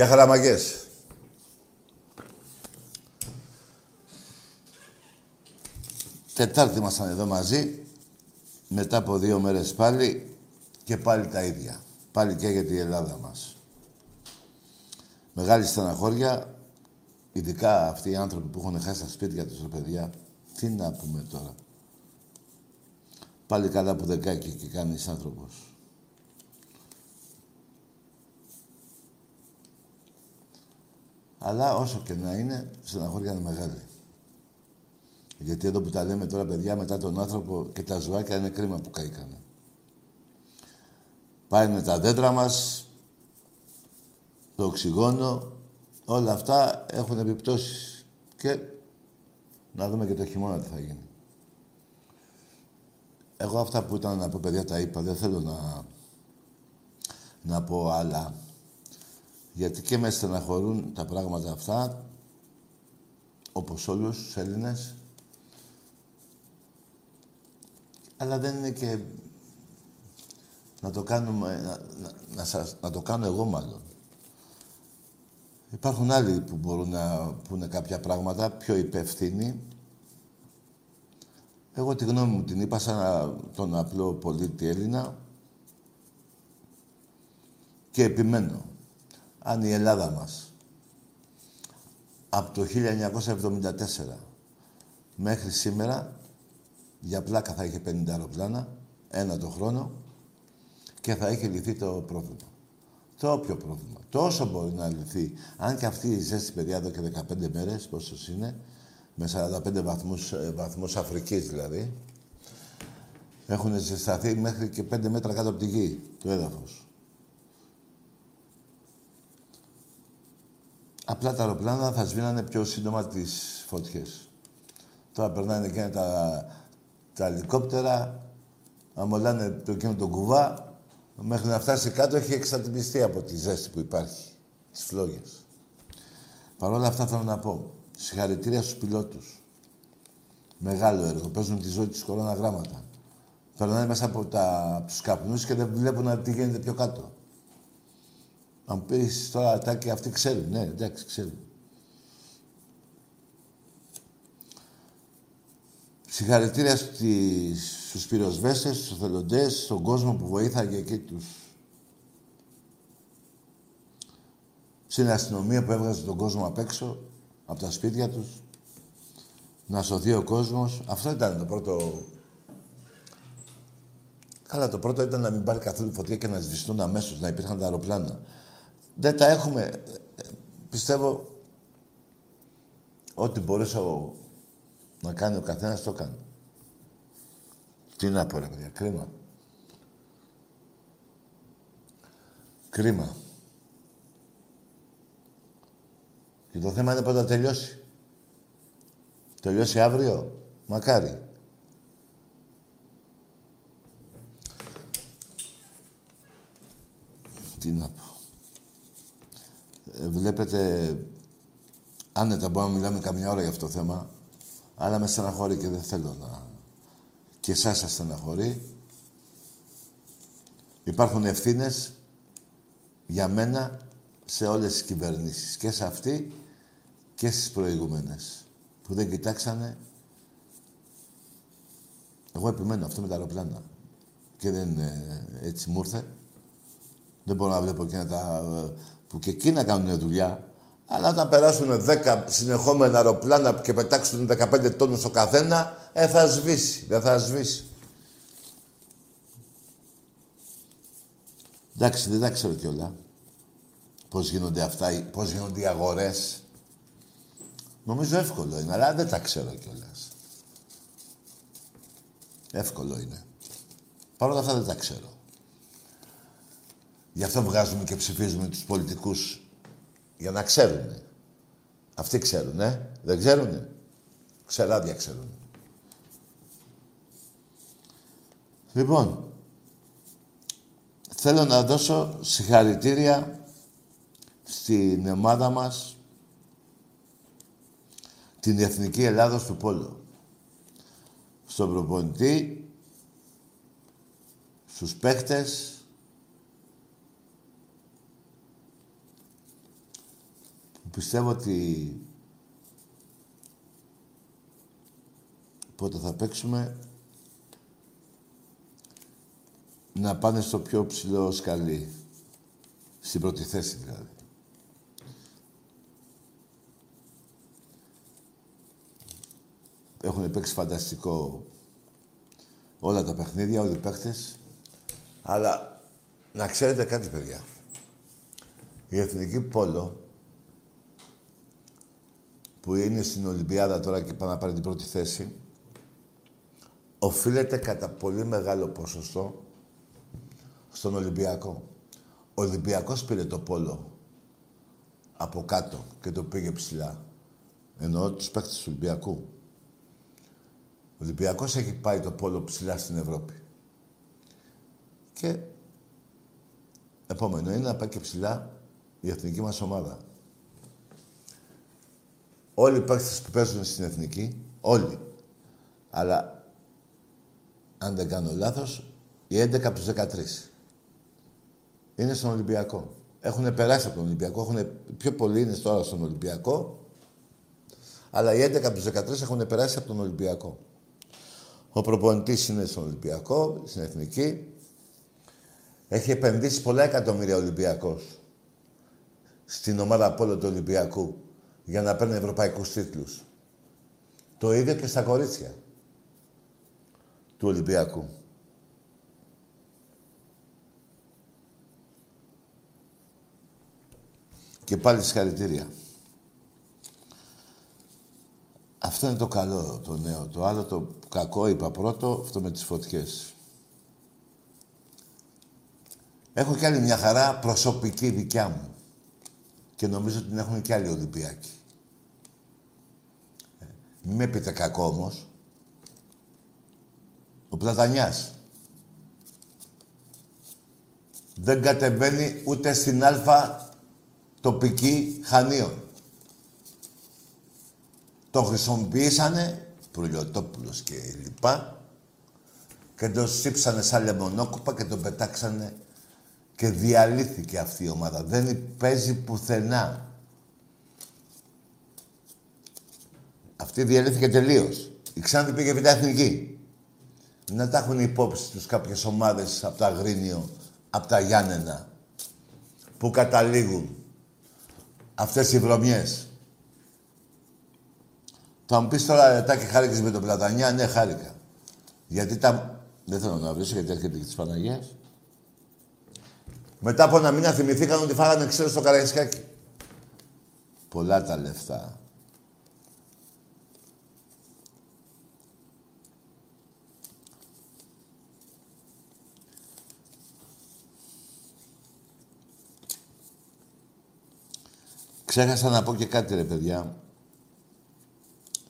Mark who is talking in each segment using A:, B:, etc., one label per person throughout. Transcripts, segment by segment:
A: Για χαραμαγκές. Τετάρτη ήμασταν εδώ μαζί, μετά από δύο μέρες πάλι και πάλι τα ίδια. Πάλι καίγεται η Ελλάδα μας. Μεγάλη στεναχώρια, ειδικά αυτοί οι άνθρωποι που έχουν χάσει τα σπίτια τους, ρε παιδιά. Τι να πούμε τώρα. Πάλι καλά που δεν κάκι και κάνεις άνθρωπος. Αλλά όσο και να είναι, στεναχώρια είναι μεγάλη. Γιατί εδώ που τα λέμε τώρα, παιδιά, μετά τον άνθρωπο και τα ζωάκια είναι κρίμα που καήκανε. Πάνε τα δέντρα μας, το οξυγόνο, όλα αυτά έχουν επιπτώσεις. Και να δούμε και το χειμώνα τι θα γίνει. Εγώ αυτά που ήταν να πω, παιδιά, τα είπα. Δεν θέλω να, να πω άλλα. Γιατί και με στεναχωρούν τα πράγματα αυτά, όπως όλους τους Έλληνες. Αλλά δεν είναι και να το κάνουμε, να, να, να, σας, να το κάνω εγώ μάλλον. Υπάρχουν άλλοι που μπορούν να πούνε κάποια πράγματα πιο υπεύθυνοι. Εγώ τη γνώμη μου την είπα σαν τον απλό πολίτη Έλληνα και επιμένω αν η Ελλάδα μας από το 1974 μέχρι σήμερα για πλάκα θα είχε 50 αεροπλάνα, ένα το χρόνο και θα είχε λυθεί το πρόβλημα. Το όποιο πρόβλημα. Τόσο μπορεί να λυθεί. Αν και αυτή η ζέστη παιδιά εδώ και 15 μέρες, πόσος είναι, με 45 βαθμούς, ε, βαθμούς Αφρικής δηλαδή, έχουν ζεσταθεί μέχρι και 5 μέτρα κάτω από τη γη, το έδαφος. Απλά τα αεροπλάνα θα σβήνανε πιο σύντομα τις φωτιές. Τώρα περνάνε και τα, τα ελικόπτερα, αμολάνε το εκείνο τον κουβά, μέχρι να φτάσει κάτω έχει εξατυπιστεί από τη ζέστη που υπάρχει, τις φλόγες. Παρ' όλα αυτά θέλω να πω, συγχαρητήρια στους πιλότους. Μεγάλο έργο, παίζουν τη ζωή της κορώνα γράμματα. Περνάνε μέσα από, τα, από τους καπνούς και δεν βλέπουν τι γίνεται πιο κάτω. Αν πεις τώρα τάκι, αυτοί ξέρουν. Ναι, εντάξει, ξέρουν. Συγχαρητήρια στις, στους πυροσβέστες, στους θελοντές, στον κόσμο που βοήθαγε εκεί τους. Στην αστυνομία που έβγαζε τον κόσμο απ' έξω, από τα σπίτια τους. Να σωθεί ο κόσμος. Αυτό ήταν το πρώτο... Καλά, το πρώτο ήταν να μην πάρει καθόλου φωτιά και να σβηστούν αμέσως, να υπήρχαν τα αεροπλάνα δεν τα έχουμε. Πιστεύω ό,τι μπορούσε να κάνει ο καθένας το κάνει. Τι να πω ρε παιδιά, κρίμα. Κρίμα. Και το θέμα είναι πότε θα τελειώσει. Τελειώσει αύριο. Μακάρι. Τι να πω. Ε, βλέπετε, άνετα μπορούμε να μιλάμε καμιά ώρα για αυτό το θέμα, αλλά με στεναχωρεί και δεν θέλω να... Και εσάς σας στεναχωρεί. Υπάρχουν ευθύνες για μένα σε όλες τις κυβερνήσεις. Και σε αυτή και στις προηγούμενες. Που δεν κοιτάξανε. Εγώ επιμένω αυτό με τα αεροπλάνα. Και δεν έτσι μου ήρθε. Δεν μπορώ να βλέπω εκείνα τα... που και εκείνα κάνουν δουλειά. Αλλά όταν περάσουν 10 συνεχόμενα αεροπλάνα και πετάξουν 15 τόνους ο καθένα, ε, θα σβήσει. Δεν θα σβήσει. Εντάξει, δεν τα ξέρω κιόλα. Πώς γίνονται αυτά, πώς γίνονται οι αγορές. Νομίζω εύκολο είναι, αλλά δεν τα ξέρω κιόλας. Εύκολο είναι. Παρ' όλα αυτά δεν τα ξέρω. Γι' αυτό βγάζουμε και ψηφίζουμε τους πολιτικούς. Για να ξέρουν. Αυτοί ξέρουν, ε. Δεν ξέρουνε; Ξεράδια ξέρουν. Λοιπόν, θέλω να δώσω συγχαρητήρια στην ομάδα μας, την Εθνική Ελλάδος του Πόλο. Στον προπονητή, στους παίχτες, πιστεύω ότι πότε θα παίξουμε να πάνε στο πιο ψηλό σκαλί. Στην πρώτη θέση δηλαδή. Έχουν παίξει φανταστικό όλα τα παιχνίδια, όλοι οι παίχτες. Αλλά να ξέρετε κάτι, παιδιά. Η Εθνική Πόλο που είναι στην Ολυμπιάδα τώρα και πάει να πάρει την πρώτη θέση, οφείλεται κατά πολύ μεγάλο ποσοστό στον Ολυμπιακό. Ο Ολυμπιακός πήρε το πόλο από κάτω και το πήγε ψηλά. Εννοώ τους παίκτες του Ολυμπιακού. Ο Ολυμπιακός έχει πάει το πόλο ψηλά στην Ευρώπη. Και επόμενο είναι να πάει και ψηλά η εθνική μας ομάδα. Όλοι οι παίκτες που παίζουν στην Εθνική, όλοι. Αλλά, αν δεν κάνω λάθος, οι 11 από τους 13 είναι στον Ολυμπιακό. Έχουν περάσει από τον Ολυμπιακό, έχουν, πιο πολλοί είναι τώρα στον Ολυμπιακό, αλλά οι 11 από τους 13 έχουν περάσει από τον Ολυμπιακό. Ο προπονητής είναι στον Ολυμπιακό, στην Εθνική. Έχει επενδύσει πολλά εκατομμύρια Ολυμπιακός στην ομάδα από όλο του Ολυμπιακού για να παίρνει ευρωπαϊκούς τίτλους. Το ίδιο και στα κορίτσια του Ολυμπιακού. Και πάλι συγχαρητήρια. Αυτό είναι το καλό, το νέο. Το άλλο, το κακό, είπα πρώτο, αυτό με τις φωτιές. Έχω κι άλλη μια χαρά προσωπική δικιά μου. Και νομίζω ότι την έχουν κι άλλοι Ολυμπιακοί. Μην με πείτε κακό όμως. Ο Πλατανιάς. Δεν κατεβαίνει ούτε στην αλφα τοπική Χανίων. Το χρησιμοποιήσανε, Προυλιοτόπουλος και λοιπά, και το σύψανε σαν λεμονόκουπα και τον πετάξανε και διαλύθηκε αυτή η ομάδα. Δεν παίζει πουθενά. Αυτή διαλύθηκε τελείως. Η Ξάνθη πήγε β' εθνική. Να τα έχουν υπόψη τους κάποιες ομάδες από τα Αγρίνιο, από τα Γιάννενα, που καταλήγουν αυτές οι βρωμιές. Θα μου πεις τώρα, Τάκη, χάρηκες με τον Πλατανιά. Ναι, χάρηκα. Γιατί τα... Δεν θέλω να βρίσκω, γιατί έρχεται και της Παναγίας. Μετά από ένα μήνα θυμηθήκαν ότι φάγανε ξύλο στο Καραϊσκάκι. Πολλά τα λεφτά. Ξέχασα να πω και κάτι, ρε παιδιά.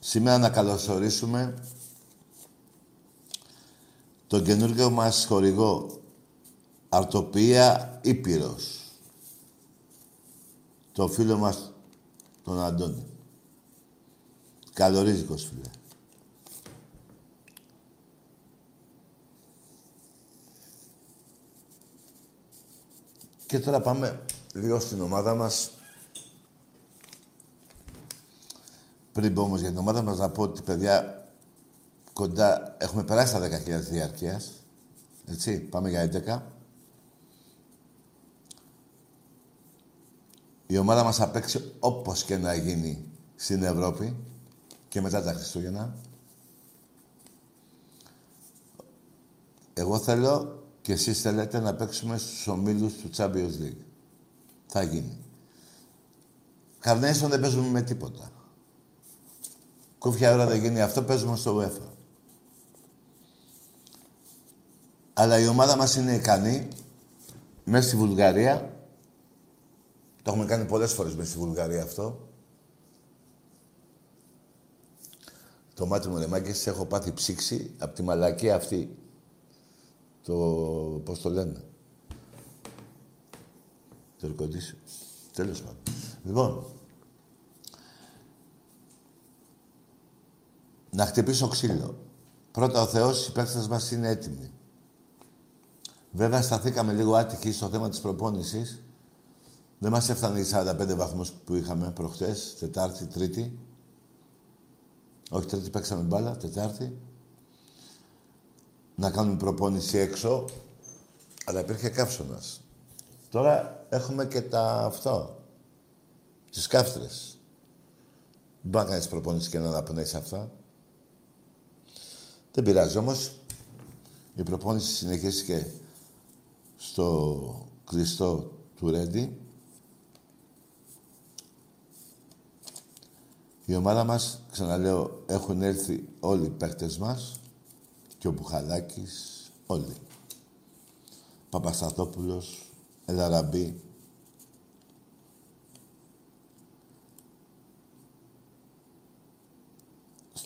A: Σήμερα να καλωσορίσουμε τον καινούργιο μας χορηγό Αρτοπία Ήπειρος. Το φίλο μας τον Αντώνη. Καλορίζικος φίλε. Και τώρα πάμε λίγο στην ομάδα μας. Πριν πω όμως για την ομάδα μας, να πω ότι παιδιά κοντά έχουμε περάσει τα 10.000 διάρκειας. Έτσι, πάμε για 11. Η ομάδα μας θα παίξει όπως και να γίνει στην Ευρώπη και μετά τα Χριστούγεννα. Εγώ θέλω και εσείς θέλετε να παίξουμε στους ομίλους του Champions League. Θα γίνει. Καρνέσον δεν παίζουμε με τίποτα. Κούφια ώρα δεν γίνει αυτό, παίζουμε στο UEFA. Αλλά η ομάδα μας είναι ικανή μέσα στη Βουλγαρία. Το έχουμε κάνει πολλές φορές μέσα στη Βουλγαρία αυτό. Το μάτι μου, ρε έχω πάθει ψήξη από τη μαλακή αυτή το, πώς το λένε, το ρικοντήσιο. Τέλος πάντων. Λοιπόν, να χτυπήσω ξύλο. Πρώτα ο Θεός, οι παίκτες μας είναι έτοιμοι. Βέβαια, σταθήκαμε λίγο άτυχοι στο θέμα της προπόνησης. Δεν μας έφτανε οι 45 βαθμούς που είχαμε προχτές, Τετάρτη, Τρίτη. Όχι, Τρίτη παίξαμε μπάλα, Τετάρτη να κάνουμε προπόνηση έξω, αλλά υπήρχε καύσωνας. Τώρα έχουμε και τα αυτό, τις κάφτρες. Δεν μπορεί να κάνεις προπόνηση και να αναπνέεις αυτά. Δεν πειράζει όμως. Η προπόνηση συνεχίστηκε στο κλειστό του Ρέντι. Η ομάδα μας, ξαναλέω, έχουν έρθει όλοι οι παίκτες μας και ο Μπουχαλάκης, όλοι. Παπασταθόπουλος, Ελαραμπή.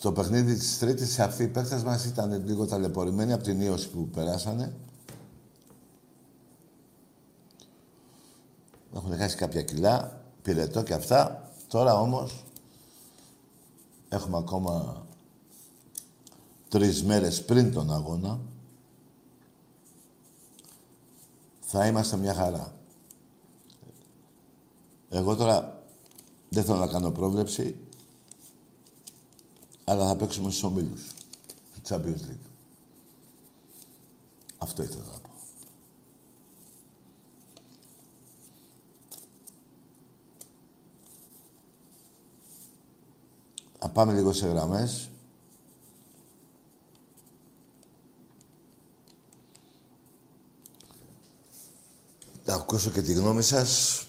A: Στο παιχνίδι της Τρίτης, αυτοί οι παίκτες μας ήταν λίγο ταλαιπωρημένοι από την ίωση που περάσανε. Έχουν χάσει κάποια κιλά, πυρετό και αυτά. Τώρα όμως έχουμε ακόμα τρεις μέρες πριν τον αγώνα, θα είμαστε μια χαρά. Εγώ τώρα δεν θέλω να κάνω πρόβλεψη, αλλά θα παίξουμε στους ομίλους του Champions League. Αυτό ήθελα να πω. Θα πάμε λίγο σε γραμμές. Θα ακούσω και τη γνώμη σας.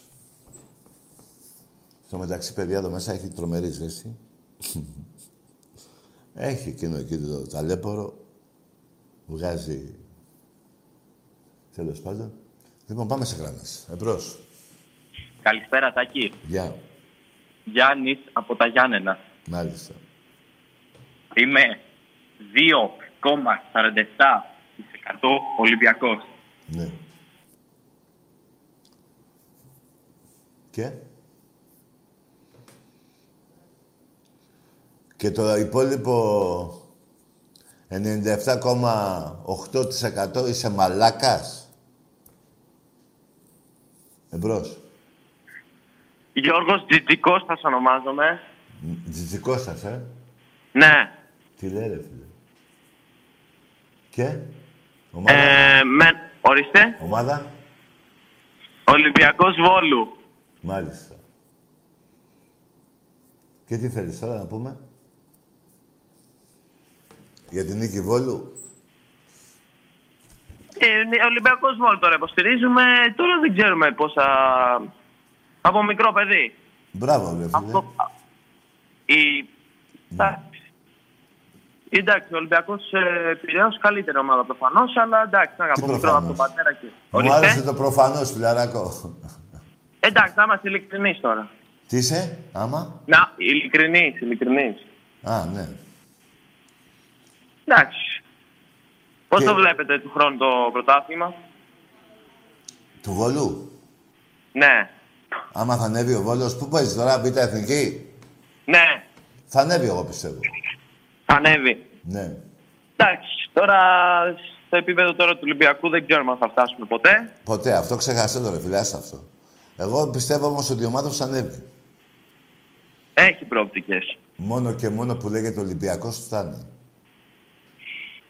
A: Στο μεταξύ, παιδιά, εδώ μέσα έχει τρομερή ζέστη. έχει εκείνο εκεί το ταλέπορο. Βγάζει... Τέλος πάντων. Λοιπόν, πάμε σε γράμμες. Εμπρός.
B: Καλησπέρα, Τάκη.
A: Γεια.
B: Γιάννης από τα Γιάννενα.
A: Μάλιστα.
B: Είμαι 2,47% Ολυμπιακός.
A: Ναι. Και... Και το υπόλοιπο 97,8% είσαι μαλάκας. Εμπρός.
B: Γιώργος Τζιτζικώστας ονομάζομαι.
A: Τζιτζικώστας, ε;
B: Ναι.
A: Τι λέει ρε φίλε; Και; Ομάδα;
B: Ε, με... Ορίστε.
A: Ομάδα;
B: Ολυμπιακός Βόλου.
A: Μάλιστα. Και τι θέλεις τώρα να πούμε; Για την νίκη Βόλου.
B: Ε, Ολυμπιακός Βόλου τώρα υποστηρίζουμε. Τώρα δεν ξέρουμε πόσα... Από μικρό παιδί.
A: Μπράβο, ρε φίλε. Αυτό...
B: Η... Ναι. Εντάξει, ο Ολυμπιακός ε, Πυραιό καλύτερη ομάδα προφανώς, αλλά εντάξει, από μικρό από τον πατέρα και.
A: Μου άρεσε το προφανώς, φιλαράκο.
B: Εντάξει, να είμαστε ειλικρινεί τώρα.
A: Τι είσαι, άμα;
B: Να, ειλικρινής, ειλικρινής.
A: Α, ναι.
B: Εντάξει. Πώς
A: Και-
B: το βλέπετε του χρόνου το πρωτάθλημα;
A: Του Βόλου.
B: Ναι.
A: Άμα θα ανέβει ο Βόλος, πού παίζεις τώρα, β' εθνική;
B: Ναι.
A: Θα ανέβει, εγώ πιστεύω.
B: Θα ανέβει.
A: Ναι.
B: Εντάξει. Τώρα στο επίπεδο τώρα του Ολυμπιακού δεν ξέρουμε αν θα φτάσουμε ποτέ.
A: Ποτέ. Αυτό ξεχάσέ το, ρε φίλε, άστα αυτό. Εγώ πιστεύω όμως ότι η ομάδα θα ανέβει.
B: Έχει προοπτικές.
A: Μόνο και μόνο που λέγεται Ολυμπιακός φτάνει.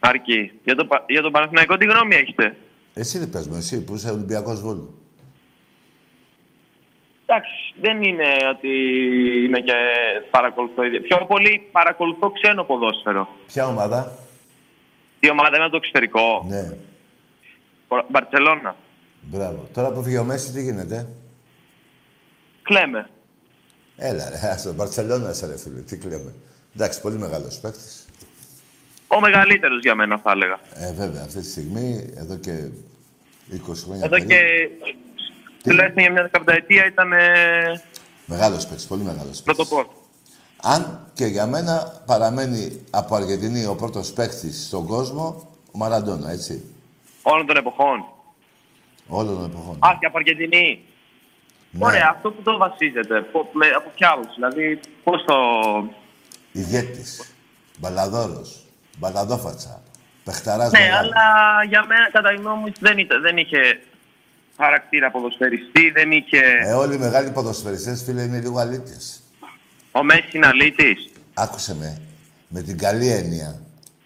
B: Αρκεί. Για το, Πα- για τον Παναθηναϊκό τι γνώμη έχετε;
A: Εσύ δεν πες μου, εσύ που είσαι Ολυμπιακός Βόλου.
B: Εντάξει, δεν είναι ότι είμαι και παρακολουθώ. ίδια. Πιο πολύ παρακολουθώ ξένο ποδόσφαιρο.
A: Ποια ομάδα;
B: Τι ομάδα είναι από το εξωτερικό.
A: Ναι.
B: Μπαρσελόνα.
A: Μπράβο. Τώρα που φύγει ο Μέση, τι γίνεται;
B: Κλαίμε.
A: Έλα ρε, άστο, Μπαρτσελώνα σε ρε φίλε, τι κλαίμε. Εντάξει, πολύ μεγάλος παίκτης.
B: Ο μεγαλύτερος για μένα θα έλεγα.
A: Ε, βέβαια, αυτή τη στιγμή, εδώ και 20 χρόνια
B: Εδώ
A: περίπου,
B: και τουλάχιστον για μια δεκαπενταετία ήταν ε,
A: Μεγάλος παίκτης, πολύ μεγάλος παίκτης.
B: πρωτοπόρο.
A: Αν και για μένα παραμένει από Αργεντινή ο πρώτος παίκτης στον κόσμο, ο Μαραντόνα, έτσι.
B: Όλων των εποχών.
A: Όλων των εποχών.
B: Α, και από Αργεντινή.
A: Ναι.
B: Ωραία, αυτό που το βασίζεται. πο- με- από ποια άποψη, δηλαδή πώς το...
A: Ηγέτης, μπαλαδόρος, μπαλαδόφατσα, παιχταράς
B: Ναι,
A: μεγάλος.
B: αλλά για μένα, κατά τη γνώμη μου, δεν, ήταν, δεν είχε χαρακτήρα ποδοσφαιριστή, δεν είχε...
A: Ε, όλοι οι μεγάλοι ποδοσφαιριστές, φίλε, είναι λίγο αλήτες.
B: Ο Μέση είναι αλήτης.
A: Άκουσε με, με την καλή έννοια.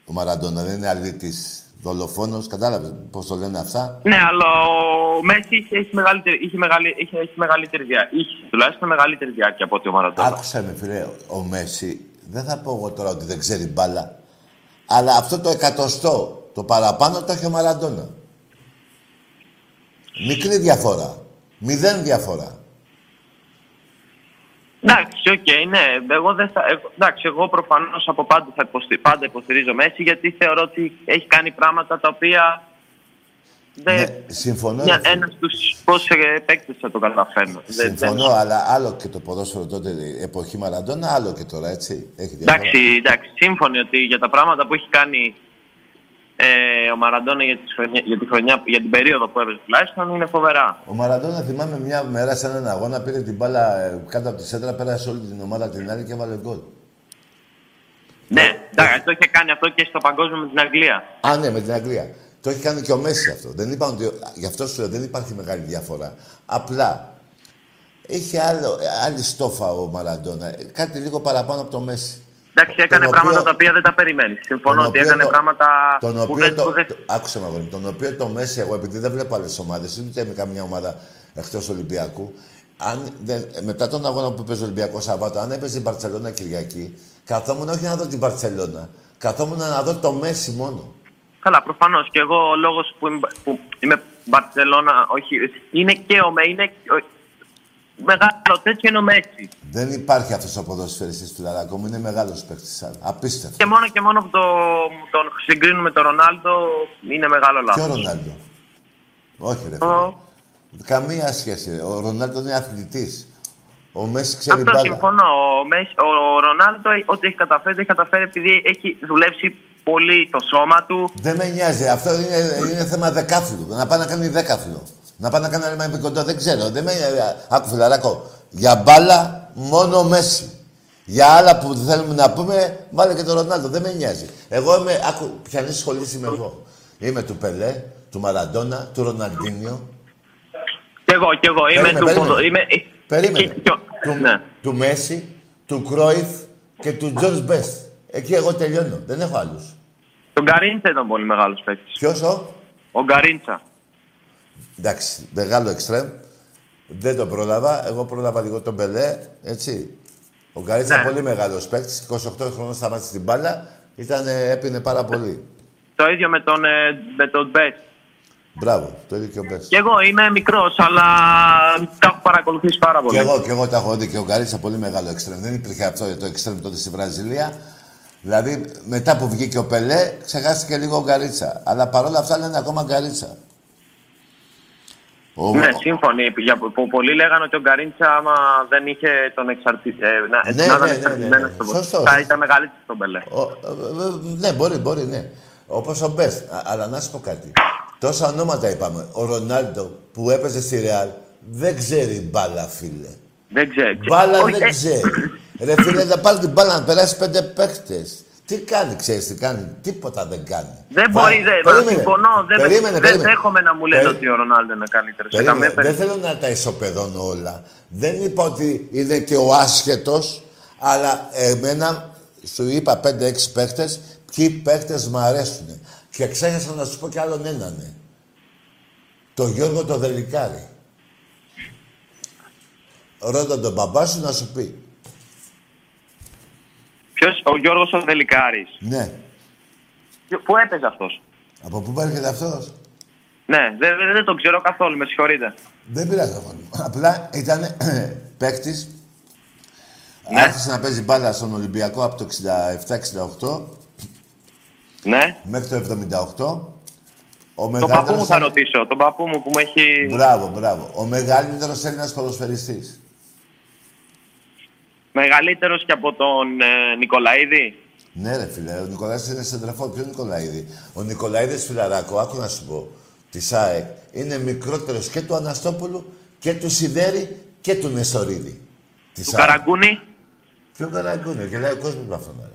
A: Ο Μαραντόνα δεν είναι αλήτης δολοφόνος, κατάλαβες πώς το λένε αυτά;
B: Ναι, αλλά ο Μέση είχε, έχει μεγαλύτερη, είχε, μεγαλη, είχε, έχει μεγαλύτερη διάρκεια. Είχε τουλάχιστον μεγαλύτερη διάρκεια από ότι ο Μαραντόνα.
A: Άκουσε με, φίλε, ο Μέση, δεν θα πω εγώ τώρα ότι δεν ξέρει μπάλα, αλλά αυτό το εκατοστό, το παραπάνω, το έχει ο Μαραντόνα. Μικρή διαφορά. Μηδέν διαφορά.
B: Εντάξει, οκ, ναι. Εγώ δεν θα, εγώ, εντάξει, εγώ προφανώς από πάντα θα υποστη, πάντα υποστηρίζω Μέσι γιατί θεωρώ ότι έχει κάνει πράγματα τα οποία. Δεν,
A: Ναι, συμφωνώ.
B: μια,
A: ρε φίλε.
B: ένας στους πόσους παίκτες θα το καταφέρνω. Δεν-
A: Συμφωνώ,
B: δεν-
A: αλλά άλλο και το ποδόσφαιρο τότε, εποχή Μαραντόνα, άλλο και τώρα, έτσι. Έχει διαφορά.
B: Εντάξει, εντάξει, σύμφωνοι ότι για τα πράγματα που έχει κάνει ε, ο Μαραντόνα για, τις χρονιά, για, τη χρονιά, για την περίοδο που έπαιζε τουλάχιστον είναι φοβερά.
A: Ο Μαραντόνα θυμάμαι μια μέρα σε έναν αγώνα πήρε την μπάλα ε, κάτω από τη σέντρα, πέρασε όλη την ομάδα την άλλη και έβαλε γκολ.
B: Ναι, εντάξει, το είχε κάνει αυτό και στο παγκόσμιο με την Αγγλία.
A: Α, ναι, με την Αγγλία. Το έχει κάνει και ο Μέση αυτό. Δεν είπαν ότι. Γι' αυτό σου λέω δεν υπάρχει μεγάλη διαφορά. Απλά είχε άλλο, άλλη στόφα ο Μαραντόνα. Ε, Κάτι λίγο παραπάνω από το Μέση.
B: Εντάξει,
A: Τον
B: έκανε
A: οποίο-
B: πράγματα τα οποία δεν τα περιμένεις. Συμφωνώ
A: τον
B: ότι
A: οποίο
B: έκανε
A: το-
B: πράγματα
A: Τον
B: που
A: οποίο
B: δεν,
A: το,
B: που δεν-
A: το- άκουσε με αγόρι μου, τον οποίο το Μέση, εγώ επειδή δεν βλέπω άλλες ομάδες, ούτε με καμιά ομάδα εκτός Ολυμπιακού, αν δεν, μετά τον αγώνα που παίζει ο Ολυμπιακός Σαββάτο, αν έπαιζε η Μπαρσελόνα Κυριακή, καθόμουν όχι να δω την Μπαρσελόνα, καθόμουν να δω το Μέση μόνο.
B: Καλά, προφανώς. Και εγώ ο λόγος που, είμαι- που είμαι Μπαρσελόνα, όχι. Είναι και ο Με, είναι. ο- Μεγάλο τέτοιο είναι ο Μέση.
A: Δεν υπάρχει αυτός ο ποδοσφαιριστής του Λαράκο μου, είναι μεγάλος παίκτης. Απίστευτος.
B: Και μόνο και μόνο που το, τον συγκρίνουμε με τον Ρονάλντο είναι μεγάλο
A: Ποιο
B: λάθο.
A: Ρονάλντο; Όχι, ρε φίλε.
B: Ο-
A: Καμία σχέση. ρε. Ο Ρονάλντο είναι αθλητής. Ο Μέση ξέρει
B: Αυτό
A: μπάλα.
B: συμφωνώ. Ο, Μέση, ο Ρονάλντο ε, ό,τι έχει καταφέρει, το έχει καταφέρει επειδή έχει δουλέψει πολύ το σώμα του.
A: Δεν με νοιάζει. Αυτό είναι, είναι θέμα δεκάφυλλου. Να πάει να κάνει δέκαφυλλο. Να πάει να κάνει ένα κοντό. Δεν ξέρω. Δεν με... Άκου φιλαράκο. Για μπάλα μόνο ο Μέση. Για άλλα που θέλουμε να πούμε, βάλε και τον Ρονάλντο. Δεν με νοιάζει. Εγώ είμαι. Άκου, ποιανή σχολή είμαι εγώ. Είμαι του Πελέ, του Μαραντόνα, του Ροναλντίνιο.
B: Κι εγώ, κι εγώ. Είμαι
A: Περίμενε,
B: του
A: περίμενε.
B: ποδο- είμαι-
A: Περίμενε.
B: και- και-
A: του,
B: ναι.
A: του Μέση, του Κρόιφ και του Τζορτζ Μπεστ. Εκεί εγώ τελειώνω. Δεν έχω άλλους.
B: Τον Γκαρίντσα ήταν πολύ μεγάλος παίκτης.
A: Ποιος ο;
B: Ο Γκαρίντσα.
A: Εντάξει, μεγάλο εξτρέμ. Δεν τον πρόλαβα. Εγώ πρόλαβα λίγο τον Πελέ, έτσι. Ο Γκαρίντσα
B: Ναι.
A: πολύ μεγάλος παίκτης. 28 χρόνων σταμάτησε την μπάλα. Ήταν, ε, έπινε πάρα πολύ.
B: Το ίδιο με τον, ε, με τον Μπεστ.
A: Μπράβο, το ίδιο και ο Μπεστ.
B: Κι εγώ είμαι μικρός, αλλά τα έχω παρακολουθήσει πάρα πολύ.
A: Και εγώ, και εγώ τα έχω δει και ο Γκαρίτσα πολύ μεγάλο εξτρέμ. Δεν υπήρχε αυτό το εξτρέμ τότε στη Βραζιλία. Δηλαδή, μετά που βγήκε ο Πελέ, ξεχάστηκε λίγο ο Γκαρίτσα. Αλλά παρόλα αυτά λένε ακόμα Γκαρίτσα.
B: Ο... Ναι, σύμφωνοι. Για, που, πολλοί λέγανε ότι ο Γκαρίντσα, άμα δεν είχε τον εξαρτητή. Ε, να,
A: ναι, ναι, ναι, ναι, ναι, ναι.
B: Θα ήταν μεγαλύτερο στον Πελέ. Ο,
A: ε, ναι, μπορεί, μπορεί, ναι. Όπως ο Μπέστ. Αλλά να σου πω κάτι. Τόσα ονόματα είπαμε. Ο Ρονάλντο που έπαιζε στη Ρεάλ δεν ξέρει μπάλα, φίλε.
B: Δεν ξέρει.
A: Μπάλα δεν ξέρει. Ρε φίλε, να πάρεις την μπάλα να περάσεις πέντε παίχτε. Τι κάνει, ξέρεις τι κάνει. Τίποτα δεν κάνει.
B: Δεν Βα... μπορεί, δεν συμφωνώ. Δεν, περίμενε, δεν δέχομαι να μου λένε ότι ο Ρονάλντο είναι καλύτερος.
A: Δεν θέλω να τα ισοπεδώνω όλα. Δεν είπα ότι είναι και ο άσχετος, αλλά εμένα σου είπα 5-6 παίχτε, ποιοι παίχτε μου αρέσουν. Και ξέχασα να σου πω κι άλλον έναν. Ναι. Το Γιώργο το Δελικάρη. Ρώτα τον μπαμπά σου να σου πει.
B: Ποιος, ο Γιώργος ο Δελικάρης.
A: Ναι.
B: Πού έπαιζε αυτός;
A: Από πού έρχεται αυτός;
B: Ναι, δεν, δεν, δεν τον ξέρω καθόλου, με συγχωρείτε.
A: Δεν πειράζει καθόλου. Απλά ήταν παίκτης. Ναι. Άρχισε να παίζει μπάλα στον Ολυμπιακό από το 67-68
B: ναι.
A: Μέχρι το 78.
B: Ο τον παππού μου θα ρωτήσω, τον παππού μου που με έχει...
A: Μπράβο, μπράβο. Ο μεγαλύτερος Έλληνας ποδοσφαιριστής.
B: Μεγαλύτερος και από τον ε, Νικολαίδη;
A: Ναι ρε φίλε, ο Νικολαίδης είναι σεντρεφό. Ποιο Νικολαίδη; Ο Νικολαίδης φιλαράκο, άκου να σου πω, της ΣΑΕΚ, είναι μικρότερος και του Αναστόπουλου και του Σιδέρη και του Νεστορίδη.
B: Του Καραγκούνη;
A: Ποιο Καραγκούνη, γελάει ο κόσμος με αυτόν.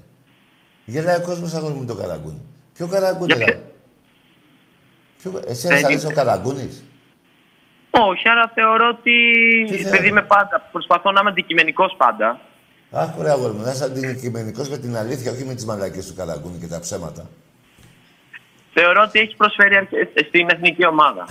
A: Γελάει ο κόσμος αγόρι μου το καραγκούνι. Ποιο καραγκούνι, Για... Ποιο... Εσύ δεν αρέσει ο καραγκούνι.
B: Όχι, αλλά θεωρώ ότι. Επειδή είμαι πάντα. Προσπαθώ να είμαι αντικειμενικός πάντα.
A: Αχ, ωραία, αγόρι μου, να είσαι αντικειμενικός με την αλήθεια, όχι με τις μαλακίε του καραγκούνι και τα ψέματα.
B: Θεωρώ ότι έχεις προσφέρει στην εθνική ομάδα.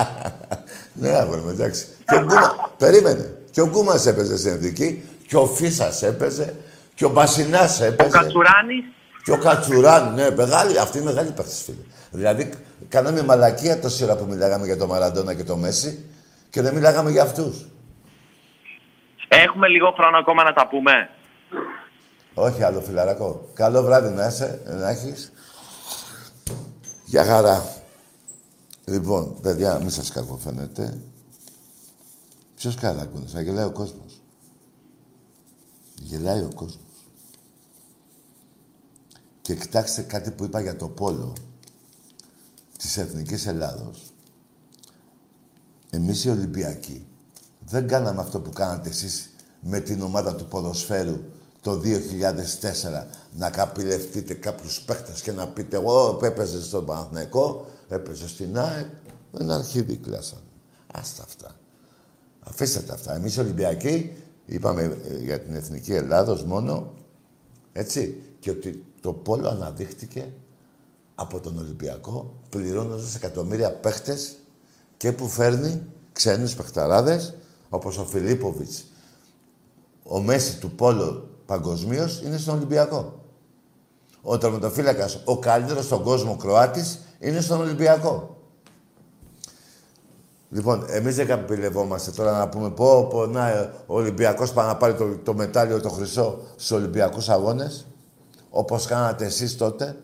A: ναι, αγόρι μου, εντάξει. Και ο Γκούμα, περίμενε. Και ο Γκούμας έπαιζε στην εθνική, και ο Φίσας έπαιζε, και ο Μπασινάς έπαιζε.
B: Ο Κατσουράνης.
A: Και ο Κατσουράνη, ναι, μεγάλη, αυτή είναι μεγάλη παίχτη, φίλε. Δηλαδή, κάναμε μαλακία τόση ώρα που μιλάγαμε για το Μαραντόνα και το Μέση και δεν μιλάγαμε για αυτούς.
B: Έχουμε λίγο χρόνο ακόμα να τα πούμε.
A: Όχι άλλο, φιλαράκο. Καλό βράδυ να είσαι, να έχεις. Για χαρά. Λοιπόν, παιδιά, μην σας κακοφαίνεται. Ποιος καράκουνες, θα γελάει ο κόσμος. Γελάει ο κόσμος. Και κοιτάξτε κάτι που είπα για το πόλο της Εθνικής Ελλάδος. Εμείς οι Ολυμπιακοί δεν κάναμε αυτό που κάνατε εσείς με την ομάδα του ποδοσφαίρου το 2004 να καπηλευτείτε κάποιους παίχτες και να πείτε εγώ έπαιζε στον Παναθηναϊκό, έπαιζε στην ΑΕΚ, ένα αρχίδι κλάσαν. Άστα αυτά. Αφήστε τα αυτά. Εμείς οι Ολυμπιακοί είπαμε ε, για την Εθνική Ελλάδος μόνο, έτσι, και ότι το πόλο αναδείχτηκε από τον Ολυμπιακό, πληρώνοντας εκατομμύρια παίχτες και που φέρνει ξένους παιχταράδες, όπως ο Φιλίπποβιτς. Ο Μέση του πόλο παγκοσμίως είναι στον Ολυμπιακό. Ο τερματοφύλακας, ο καλύτερος στον κόσμο Κροάτης, είναι στον Ολυμπιακό. Λοιπόν, εμείς δεν καπηλευόμαστε τώρα να πούμε πω, πω να, ο Ολυμπιακός πάει να πάρει το, το μετάλλιο το χρυσό στους Ολυμπιακούς Αγώνες, όπως κάνατε εσείς τότε,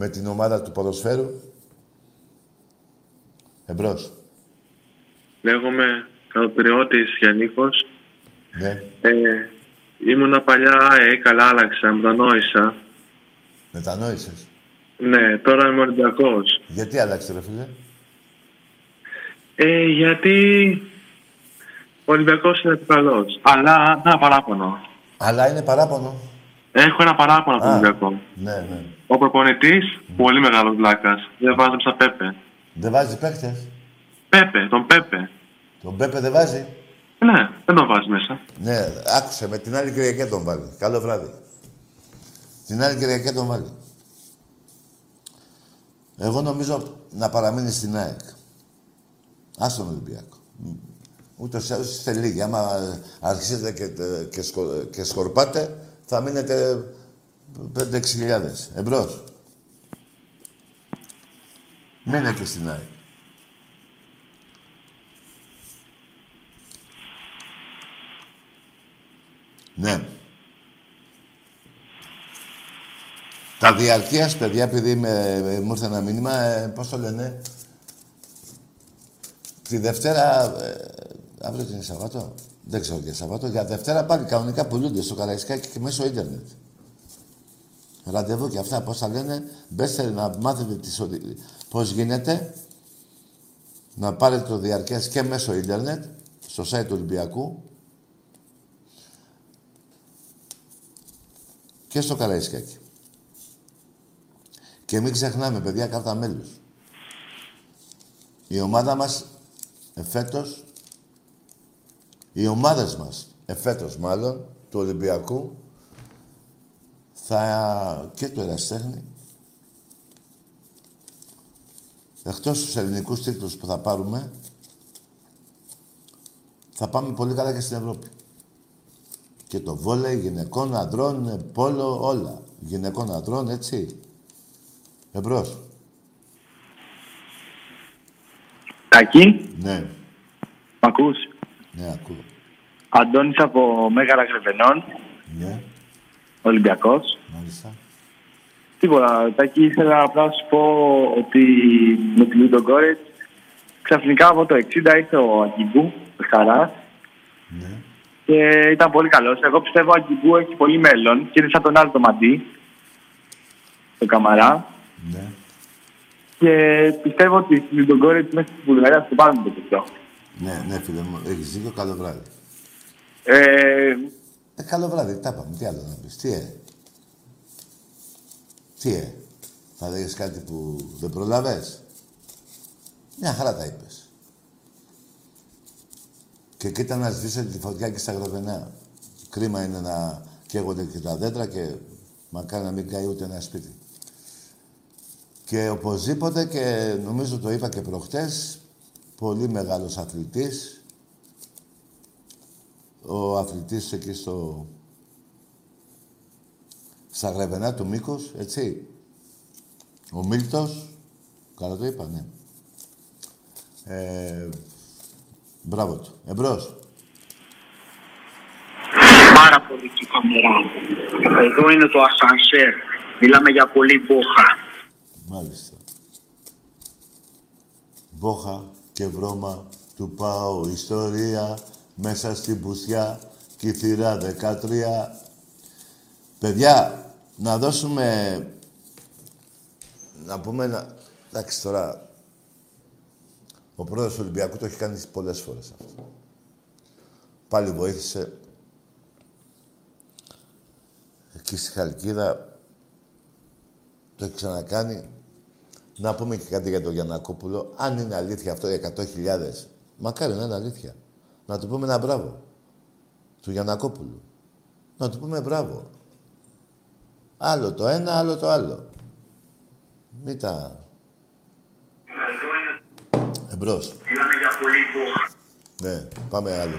A: με την ομάδα του ποδοσφαίρου. Εμπρός.
C: Λέγομαι Καλοπριώτης Γιαννίκος.
A: Ναι.
C: Ε, ήμουνα παλιά, ε, καλά άλλαξα, μετανόησα.
A: Μετανόησες.
C: Ναι, τώρα είμαι Ολυμπιακός.
A: Γιατί άλλαξε, ρε φίλε;
C: Ε, γιατί ο Ολυμπιακός είναι καλός. Αλλά ένα παράπονο.
A: Αλλά είναι παράπονο.
C: Έχω ένα παράπονο από τον Ολυμπιακό.
A: Ναι, ναι.
C: Ο προπονητής, πολύ μεγάλος βλάκας, δεν βάζει σαν Πέπε.
A: Δεν βάζει παίχτε.
C: Πέπε, τον Πέπε.
A: Τον Πέπε δεν βάζει;
C: Ναι, δεν τον βάζει μέσα.
A: Ναι, άκουσε με την άλλη Κυριακή τον βάλει. Καλό βράδυ. Την άλλη Κυριακή τον βάλει. Εγώ νομίζω να παραμείνει στην ΑΕΚ. Ας τον Ολυμπιακό. Ούτως ή άλλως είστε λίγοι. Άμα αρχίσετε και, και, και σκορπάτε, θα μείνετε 5-6 χιλιάδες. Εμπρός. Μείνε και στην ΑΕΚ. Ναι. Τα διαρκείας, παιδιά, επειδή με, μου ήρθε ένα μήνυμα, ε, πώς το λένε, Τη Δευτέρα, ε, αύριο την είναι Σαββατό. Δεν ξέρω και Σαββατό. Για Δευτέρα πάλι κανονικά πουλούνται στο Καραϊσκάκι και μέσω ίντερνετ. Ραντεβού και αυτά, πώς θα λένε, μπέστε να μάθετε τις, πώς γίνεται, να πάρετε το διαρκές και μέσω ίντερνετ, στο site του Ολυμπιακού και στο Καραϊσκάκι. Και μην ξεχνάμε, παιδιά, κάρτα μέλους. Η ομάδα μας εφέτος, οι ομάδες μας εφέτος μάλλον, του Ολυμπιακού, θα και το εραστέχνη, εκτός τους ελληνικούς τίτλους που θα πάρουμε, θα πάμε πολύ καλά και στην Ευρώπη. Και το βόλεϊ, γυναικών, αντρών, πόλο, όλα. Γυναικών, αντρών, έτσι. Εμπρός.
C: Τακί.
A: Ναι.
C: Μ' ακούς;
A: Ναι, ακούω.
C: Αντώνης από Μέγαρα Γρεβενών.
A: Ναι.
C: Ολυμπιακός.
A: Μάλιστα.
C: Τίποτα. Τακί ήθελα απλά να σου πω ότι με τη Λούντο Γκόρετς ξαφνικά από το 60 ήρθε ο Αγκιμπού, ο Χαράς.
A: Ναι.
C: Και ήταν πολύ καλός. Εγώ πιστεύω ότι ο Αγκιμπού έχει πολύ μέλλον και είναι σαν τον άλλο το Μαντί. Το Καμαρά.
A: Ναι.
C: Και πιστεύω ότι στην Λιντογκόρετ μέσα στην Βουλγαρία θα πάρουμε το τέτοιο.
A: Ναι, ναι, φίλε μου, έχεις δίκιο. Καλό βράδυ.
C: Ε,
A: Ε, καλό βράδυ. Τα πάμε. Τι άλλο να πεις. Τι ε. Τι ε. Θα λέγες κάτι που δεν προλαβες. Μια χαρά τα είπες. Και κοίτα να σβήσετε τη φωτιά και στα γραβενά. Κρίμα είναι να καίγονται και τα δέντρα και μακάρι να μην καεί ούτε ένα σπίτι. Και οπωσδήποτε και νομίζω το είπα και προχτές, πολύ μεγάλος αθλητής. Ο αθλητής εκεί στο... στα γραβενά του Μήκος, έτσι. Ο Μίλτος, καλά το είπα, ναι. Ε, μπράβο του. Εμπρός.
D: Πάρα πολύ και καμερά. Εδώ είναι το ασανσέρ. Μιλάμε για πολύ μπόχα.
A: Μάλιστα. Μπόχα και βρώμα του πάω ιστορία μέσα στην πουσιά κυθυρά 13. Παιδιά, να δώσουμε... Να πούμε ένα... Εντάξει τώρα, ο πρόεδρος του Ολυμπιακού το έχει κάνει πολλές φορές αυτό. Πάλι βοήθησε εκεί στη Χαλκίδα το έχει ξανακάνει. Να πούμε και κάτι για τον Γιανακόπουλο. Αν είναι αλήθεια αυτό οι 100.000, μακάρι να είναι αλήθεια. Να του πούμε ένα μπράβο. Του Γιανακόπουλου. Να του πούμε μπράβο. Άλλο το ένα, άλλο το άλλο. Μην τα... Εμπρός.
D: Μιλάμε για πολύ μπόχα.
A: Ναι, πάμε άλλο.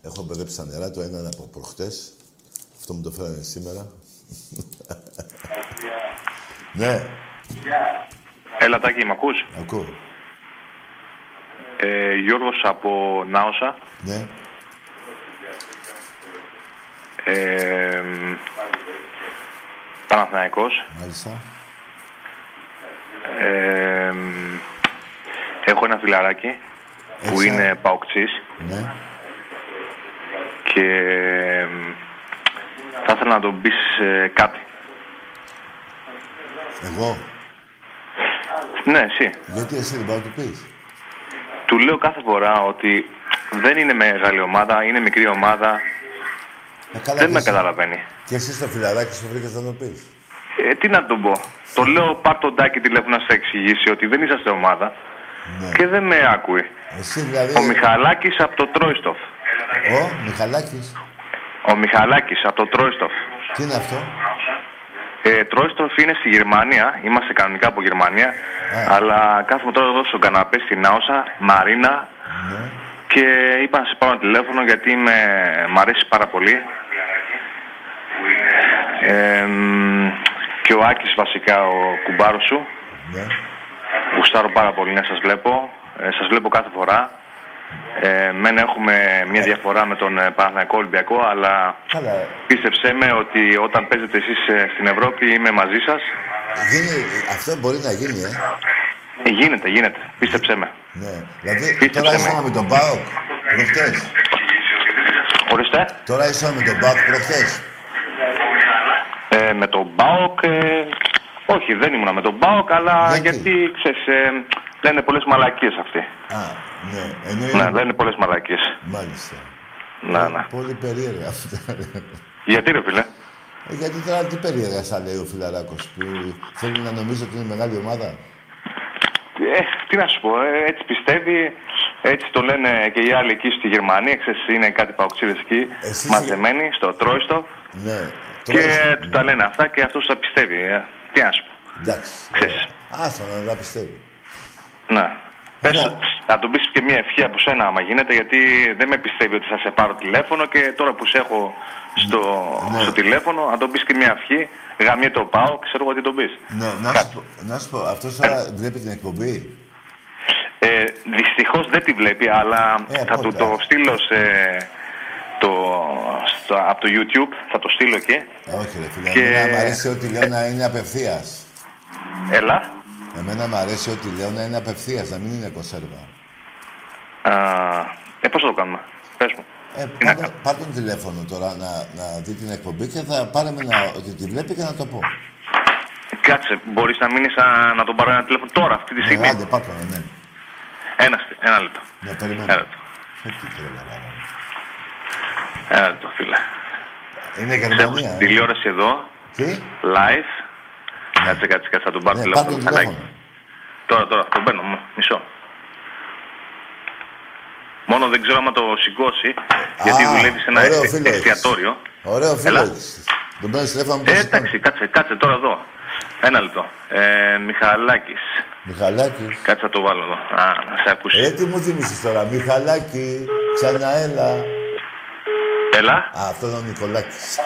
A: Έχω μπερδέψει τα νερά, το ένα είναι από προχτές. Αυτό μου το φέρανε σήμερα. Ναι,
E: Έλα, Τάκη, μ' ακούς;
A: ακούω.
E: Ε, Γιώργος από Νάοσα.
A: Ναι,
E: Ε, μ, Παναθηναϊκός.
A: μάλιστα.
E: Ε, μ, έχω ένα φιλαράκι που
A: Έχεις
E: είναι
A: ένα-
E: παοξής
A: Ναι.
E: και μ, θα ήθελα να τον πεις ε, κάτι.
A: Εγώ;
E: Ναι, εσύ.
A: Γιατί εσύ δεν πάει να του πεις;
E: Του λέω κάθε φορά ότι δεν είναι μεγάλη ομάδα, είναι μικρή ομάδα.
A: Ε, καλά,
E: Δεν
A: και
E: με
A: εσύ-
E: καταλαβαίνει.
A: Και εσύ στο φιλαράκι σου βρήκες να το πεις.
E: Ε, τι να τον πω. Το λέω πάρ' τον Τάκη τηλέφωνο να σε εξηγήσει ότι δεν είσαστε ομάδα
A: Ναι.
E: και δεν με άκουει.
A: Εσύ δηλαδή...
E: Ο Μιχαλάκης από το Τρόιστοφ.
A: Ο Μιχαλάκης.
E: Ο Μιχαλάκης από το Τρόιστοφ.
A: Τι είναι αυτό;
E: Ε, Τρόιστοφ είναι στη Γερμανία, είμαστε κανονικά από Γερμανία,
A: Α.
E: αλλά κάθομαι τώρα εδώ στον καναπέ στην Άοσα, Μαρίνα,
A: Ναι.
E: και είπα να σε πάρω τηλέφωνο γιατί με, μ' αρέσει πάρα πολύ. Ε, μ, και ο Άκης βασικά, ο κουμπάρος σου.
A: Ναι.
E: Γουστάρω πάρα πολύ να σας βλέπω. Ε, σας βλέπω κάθε φορά. Ε, μεν έχουμε μια διαφορά με τον ε, Παναθηναϊκό Ολυμπιακό, αλλά
A: Καλά.
E: πίστεψέ με ότι όταν παίζετε εσείς ε, στην Ευρώπη είμαι μαζί σας.
A: Γίνει, αυτό μπορεί να γίνει, ε.
E: Ε, γίνεται, γίνεται. Πίστεψέ με.
A: Ναι. Δηλαδή,
E: Πίστεψε
A: τώρα
E: με.
A: ήσουν με τον ΠΑΟΚ προχτές.
E: Ορίστε.
A: Τώρα ήσουν με τον ΠΑΟΚ προχτές.
E: Ε, με τον Μπάοκ. Ε, όχι, δεν ήμουνα με τον Μπάοκ, αλλά
A: Γιατί;
E: γιατί, ξέρεις, ε, λένε πολλές μαλακίες αυτοί.
A: Α, ναι. Ενώ
E: Ναι,
A: είναι-
E: λένε πολλές μαλακίες.
A: Μάλιστα.
E: Ναι, ναι.
A: Πολύ περίεργα αυτά.
E: Γιατί ρε φίλε;
A: Ε, γιατί τώρα τι περίεργα σαν λέει ο Φιλαράκος που θέλει να νομίζει ότι είναι μεγάλη ομάδα.
E: Ε, τι να σου πω, ε, έτσι πιστεύει, έτσι το λένε και οι άλλοι εκεί στη Γερμανία, ξέρεις, είναι κάτι παοξίδες εκεί,
A: Εσύ
E: μαζεμένοι στο Τρόιστο
A: Ναι.
E: και
A: Τώρα-
E: του τα λένε αυτά και αυτός τα πιστεύει. Ε. Τι να σου πω.
A: Εντάξει.
E: Ξέρεις.
A: Άστα να τα πιστεύει.
E: Ναι. Πες,
A: Ναι.
E: να του πεις και μια ευχή από σένα άμα γίνεται, γιατί δεν με πιστεύει ότι θα σε πάρω τηλέφωνο και τώρα που σε έχω στο,
A: Ναι.
E: στο τηλέφωνο, να τον πεις και μια ευχή, γαμιέ το πάω, ξέρω εγώ τι τον πεις.
A: Ναι, να σου, πω- να σου πω, αυτός τώρα βλέπει την εκπομπή;
E: Ε, Δυστυχώς δεν τη βλέπει, αλλά
A: Ε,
E: θα
A: πότε;
E: του το στείλω σε, το, στο, από το YouTube, θα το στείλω εκεί.
A: Όχι ρε φίλε,
E: Και-
A: εμένα μου αρέσει ό,τι λέω να είναι απευθείας.
E: Έλα.
A: Εμένα μου αρέσει ό,τι λέω να είναι απευθείας, να μην είναι κονσέρβα.
E: Α, ε, πώς θα το κάνουμε; Πες μου.
A: Ε,
E: Τι να
A: πάρ'
E: κάνω;
A: πάρ' τον τηλέφωνο τώρα να, να δει την εκπομπή και θα πάρε με να, ότι τη βλέπει και να το πω.
E: Κάτσε, μπορείς να μείνεις α, να τον πάρω ένα τηλέφωνο τώρα, αυτή τη
A: Ναι,
E: στιγμή.
A: άντε, πάρ' τον, ναι.
E: Ένα, στι- ένα λεπτό.
A: Ναι, περιμένω.
E: Ένα λεπτό.
A: Ε, τι τρέλα, ρε.
E: Ένα λεπτό, φίλε.
A: Είναι
E: Σε έχω
A: Γερμανία,
E: στην
A: ε.
E: τηλεόραση εδώ,
A: Τι;
E: live. Κάτσε, κάτσε, κάτσε, θα τον πάρω
A: Ναι, πάρ'
E: τηλέφωνο.
A: τον
E: Μιχαλάκη.
A: τηλέφωνο.
E: Τώρα, τώρα, τον παίρνω, μ- μισό. Μόνο δεν ξέρω άμα το σηκώσει, γιατί
A: Α,
E: δουλεύει σε ένα
A: ωραίο
E: εσ-
A: φίλος έχεις.
E: εστιατόριο.
A: Ωραίο φίλος
E: Έλα.
A: έχεις. Τον παίρνεις τηλέφωνο
E: Ε,
A: πόσο
E: εντάξει, κάτσε, κάτσε τώρα εδώ. Ένα λεπτό. Ε, Μιχαλάκης.
A: Μιχαλάκης.
E: Κάτσε να το βάλω εδώ. Α, να σε ακούσει.
A: Ε, τι μου θύμισες τώρα, Μιχαλάκη, ξαναέλα.
E: Έλα.
A: Α, αυτός είναι ο Νικολάκης.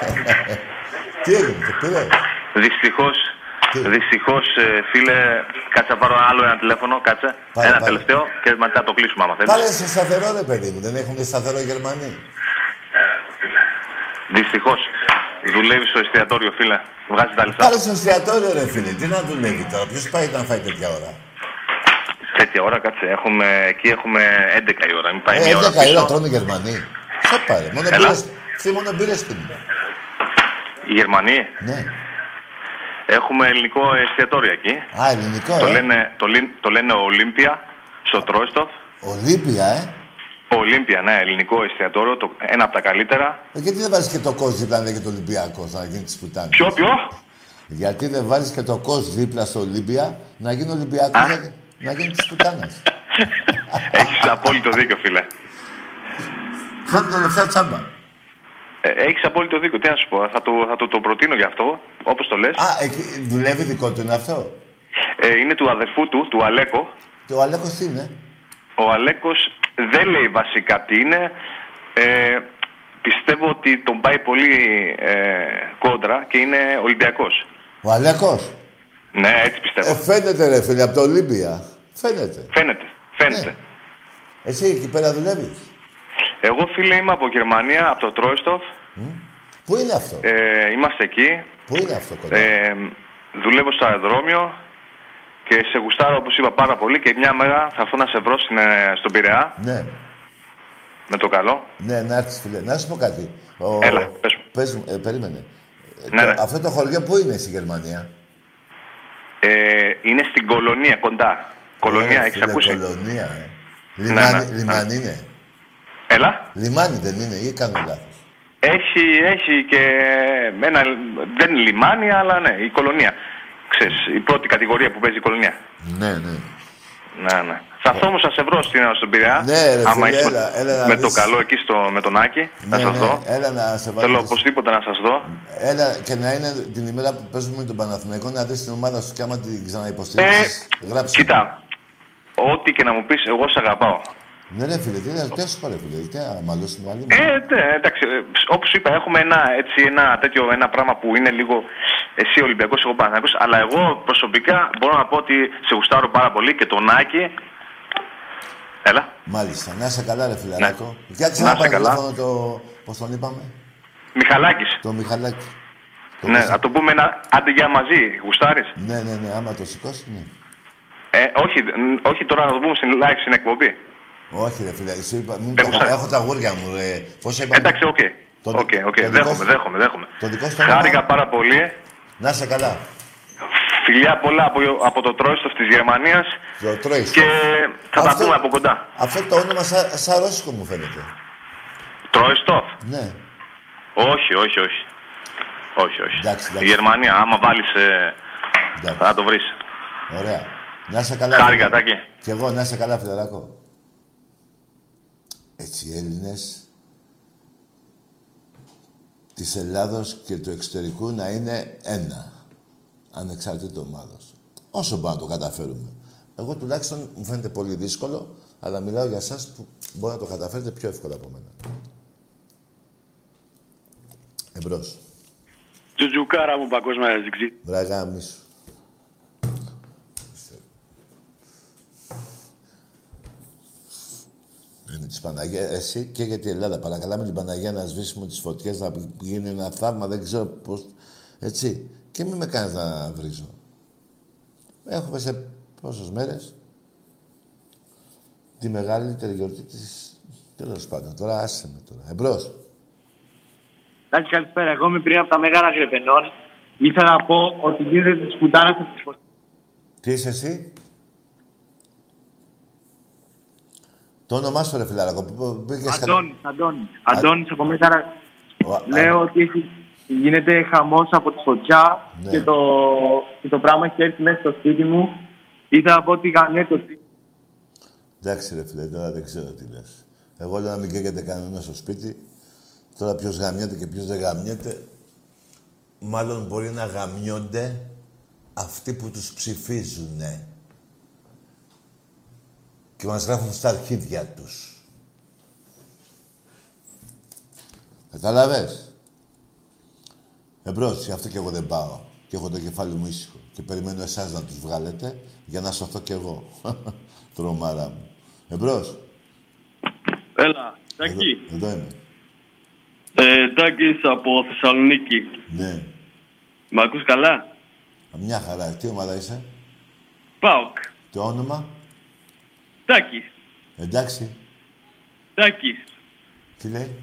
A: τι έγινε, το πήρες;
E: Δυστυχώς,
A: Τι;
E: δυστυχώς, ε, φίλε, κάτσε να πάρω άλλο ένα τηλέφωνο, κάτσε.
A: Πάρε,
E: ένα
A: πάρε.
E: τελευταίο και μετά το κλείσουμε άμα θέλεις.
A: Πάρε σε σταθερό ρε παιδί μου, δεν έχουν σταθερό οι Γερμανοί.
E: Δυστυχώς, δουλεύεις στο εστιατόριο, φίλε. Βγάζεις τα λεφτά.
A: Πάρε στο εστιατόριο ρε φίλε, τι να δουλεύει τώρα, ποιος πάει να φάει τέτοια ώρα;
E: Τέτοια ώρα, κάτσε. Έχουμε, εκεί έχουμε 11 η ώρα. Μην πάει
A: Ε,
E: μια ώρα
A: 11 ώρα
E: πίσω.
A: τρώνε οι Γερμανοί. Σε πάρε, μόνο
E: Έλα.
A: μπύρες, τι μόνο μπύρες πίνουν.
E: Οι Γερμανοί;
A: Ναι.
E: Έχουμε ελληνικό εστιατόριο εκεί.
A: Α, ελληνικό,
E: Το
A: ε.
E: λένε, το, λεν- το λένε Ολύμπια στο Τρόιστοφ.
A: Ολύμπια, ε.
E: Ολύμπια, ναι, ελληνικό εστιατόριο, το, ένα από τα καλύτερα.
A: ε. Γιατί δεν βάζεις και το κος δίπλα να λέγεται Ολυμπιακός, να γίνεις της πουτάνης.
E: Ποιο, ποιο;
A: Γιατί δεν βάζεις και το κος δίπλα στο Ολύμπια να γίνει Ολυμπιακός,
E: Α.
A: να, να γίνει της πουτάνας.
E: Έχεις απόλυτο δίκιο, φίλε.
A: Φάνε τα λεφτά τσάμπα.
E: Ε, Έχεις απόλυτο δίκιο. Τι να σου πω, θα το, θα το, το προτείνω γι' αυτό, όπως το λες.
A: Α, εκεί δουλεύει δικό του είναι αυτό;
E: Ε, είναι του αδερφού του, του Αλέκο.
A: Το Αλέκος τι είναι;
E: Ο Αλέκος δεν λέει βασικά τι είναι. Ε, πιστεύω ότι τον πάει πολύ ε, κόντρα και είναι Ολυμπιακός.
A: Ο Αλέκος;
E: Ναι, έτσι πιστεύω.
A: Ε, φαίνεται ρε φίλε, από το Ολύμπια. Φαίνεται.
E: Φαίνεται, φαίνεται.
A: Ναι. Εσύ εκεί πέρα δουλεύεις;
E: Εγώ φίλε είμαι από Γερμανία, από το Τρόιστοφ.
A: Πού είναι αυτό;
E: Ε, είμαστε εκεί.
A: Πού είναι αυτό κοντά;
E: Ε, δουλεύω στο αεροδρόμιο και σε γουστάρω όπως είπα πάρα πολύ και μια μέρα θα έρθω να σε βρω στην, ε, στον Πειραιά
A: Ναι.
E: με το καλό.
A: Ναι, να έρθεις φίλε. Να σου πω κάτι. Ο...
E: Έλα, πες μου.
A: Πες μου, ε, περίμενε. Ε,
E: Ναι,
A: το-
E: ναι.
A: Αυτό το χωριό πού είναι στη Γερμανία;
E: Ε, είναι στην Κολονία κοντά. Κολονία,
A: Ε,
E: έχεις
A: φίλε,
E: ακούσει;
A: Κολονία, ε. Λιμάνι,
E: ναι.
A: λιμάνι είναι.
E: Έλα.
A: Λιμάνι δεν είναι ή κάνω λάθος;
E: Έχει, έχει και ένα, δεν είναι λιμάνι, αλλά ναι, η κολονία. Ξέρεις, η πρώτη κατηγορία που παίζει η κολονία.
A: Ναι, ναι.
E: Ναι, ναι. Θα έρθω όμως να σε βρω στην, στον Πειραιά.
A: Ναι, ρε
E: άμα
A: φίλε,
E: είσαι
A: έλα, έλα να
E: με το
A: δεις.
E: καλό εκεί στο, με τον Άκη, να
A: ναι,
E: σας
A: ναι.
E: δω.
A: Έλα να σε βάλω.
E: Θέλω
A: και-
E: οπωσδήποτε να σας δω.
A: Έλα και να είναι την ημέρα που παίζουμε με τον Παναθηναϊκό να δεις την ομάδα σου και άμα την ξαναυποστηρίξεις.
E: Ε,
A: γράψε.
E: Κοίτα, ό,τι και να μου πεις, εγώ σε αγαπάω.
A: Ναι ρε φίλε, τι είναι, τι σου πάρε φίλε, τι αμαλώσει την άλλη μου.
E: Ε, ναι, εντάξει, ε, όπως σου είπα, έχουμε ένα, έτσι, ένα τέτοιο ένα πράγμα που είναι λίγο εσύ Ολυμπιακός, εγώ Παναθηναϊκός, αλλά εγώ προσωπικά μπορώ να πω ότι σε γουστάρω πάρα πολύ και τον Άκη. Έλα.
A: Μάλιστα, να είσαι καλά ρε φιλαράκο.
E: Ναι.
A: Φτιάξε
E: Να
A: να
E: είσαι
A: πάρει
E: καλά.
A: τηλέφωνο το, πώς τον είπαμε,
E: Μιχαλάκης.
A: το Μιχαλάκη. Το
E: Ναι,
A: πώς-
E: να το πούμε ένα άντε για μαζί. Γουστάρεις.
A: ναι, ναι, ναι, άμα το σηκώσει, ναι.
E: Ε, όχι, μ, όχι τώρα να το πούμε στην live στην εκπομπή.
A: Όχι, ρε φίλε, σου είπα, μην
E: Ε,
A: το
E: πώς θα-
A: έχω τα γούρια μου, ρε. Πώς είπα,
E: Εντάξει, οκ.
A: Το-
E: Ok, ok.
A: το δικό
E: Δέχομαι,
A: σου-
E: δέχομαι, δέχομαι.
A: το δικό σου το όνομα;
E: Χάρηκα πάρα πολύ.
A: Να είσαι καλά.
E: Φιλιά πολλά από, από το Τρόισντορφ της Γερμανίας
A: Το τρώεις.
E: και θα τα
A: Αυτό-
E: πούμε από κοντά.
A: Αυτό το όνομα σαν σα ρώσικο μου φαίνεται.
E: Τρόιστοφ.
A: Ναι.
E: Όχι, όχι, όχι. Όχι, όχι.
A: Εντάξει, εντάξει.
E: Η Γερμανία, άμα βάλεις, ε,
A: Εντάξει.
E: θα το βρεις.
A: Ωραία. Να είσαι καλά.
E: Χάρηκα,
A: φίλε.
E: Τάκη.
A: Κι εγώ, να είσαι καλά, φιλαράκο. Έτσι, οι Έλληνες της Ελλάδος και του εξωτερικού να είναι ένα. Ανεξαρτήτως ομάδος. Όσο μπορούμε να το καταφέρουμε. Εγώ τουλάχιστον μου φαίνεται πολύ δύσκολο, αλλά μιλάω για εσάς που μπορεί να το καταφέρετε πιο εύκολα από μένα. Εμπρός.
F: Τζουτζουκάρα μου παγκόσμια ζυγζή.
A: Βραγά μίσου. Είναι της Παναγία, εσύ και για την Ελλάδα. Παρακαλάμε την Παναγία να σβήσουμε τις φωτιές, να γίνει ένα θαύμα, δεν ξέρω πώς... Έτσι. Και μην με κάνεις να βρίζω. Έχουμε σε πόσες μέρες τη μεγαλύτερη γιορτή της... Τέλος πάντων, τώρα άσε με τώρα. Εμπρός.
C: Εντάξει, καλησπέρα. Εγώ είμαι πριν από τα μεγάλα γρεπενών. Ήθελα να πω ότι γίνεται τη πουτάνα από τη φωτιά.
A: Τι είσαι εσύ; Το όνομά σου, ρε φιλάρακο. που- που πήγες κα-
C: Αντώνης, Αντώνης. Αντώνης από Μέγαρα.
A: Ο- α-
C: Λέω ότι έχει- γίνεται χαμός από τη φωτιά
A: Ναι.
C: και, το, και το πράγμα έχει έρθει μέσα στο σπίτι μου. Ήθελα να πω ότι γαμιέται ότι
A: Εντάξει, ρε φίλε, τώρα δεν ξέρω τι λες. Εγώ λέω να μην καίγεται κανένα στο σπίτι. Τώρα ποιος γαμιέται και ποιος δεν γαμιέται. Μάλλον μπορεί να γαμιόνται αυτοί που τους ψηφίζουνε. Και μας γράφουν στα αρχίδια τους. Κατάλαβες. Εμπρός, γι' αυτό και εγώ δεν πάω. Και έχω το κεφάλι μου ήσυχο. Και περιμένω εσάς να τους βγάλετε για να σωθώ κι εγώ. Τρομάρα μου. Εμπρός.
F: Έλα, Τάκη.
A: Εδώ, εδώ είμαι.
F: Ε, Τάκης από Θεσσαλονίκη.
A: Ναι.
F: Μ' ακούς καλά;
A: Μια χαρά. Τι ομάδα είσαι;
F: ΠΑΟΚ.
A: Το όνομα;
F: Τάκης.
A: Εντάξει.
F: Τάκης.
A: Τι λέει;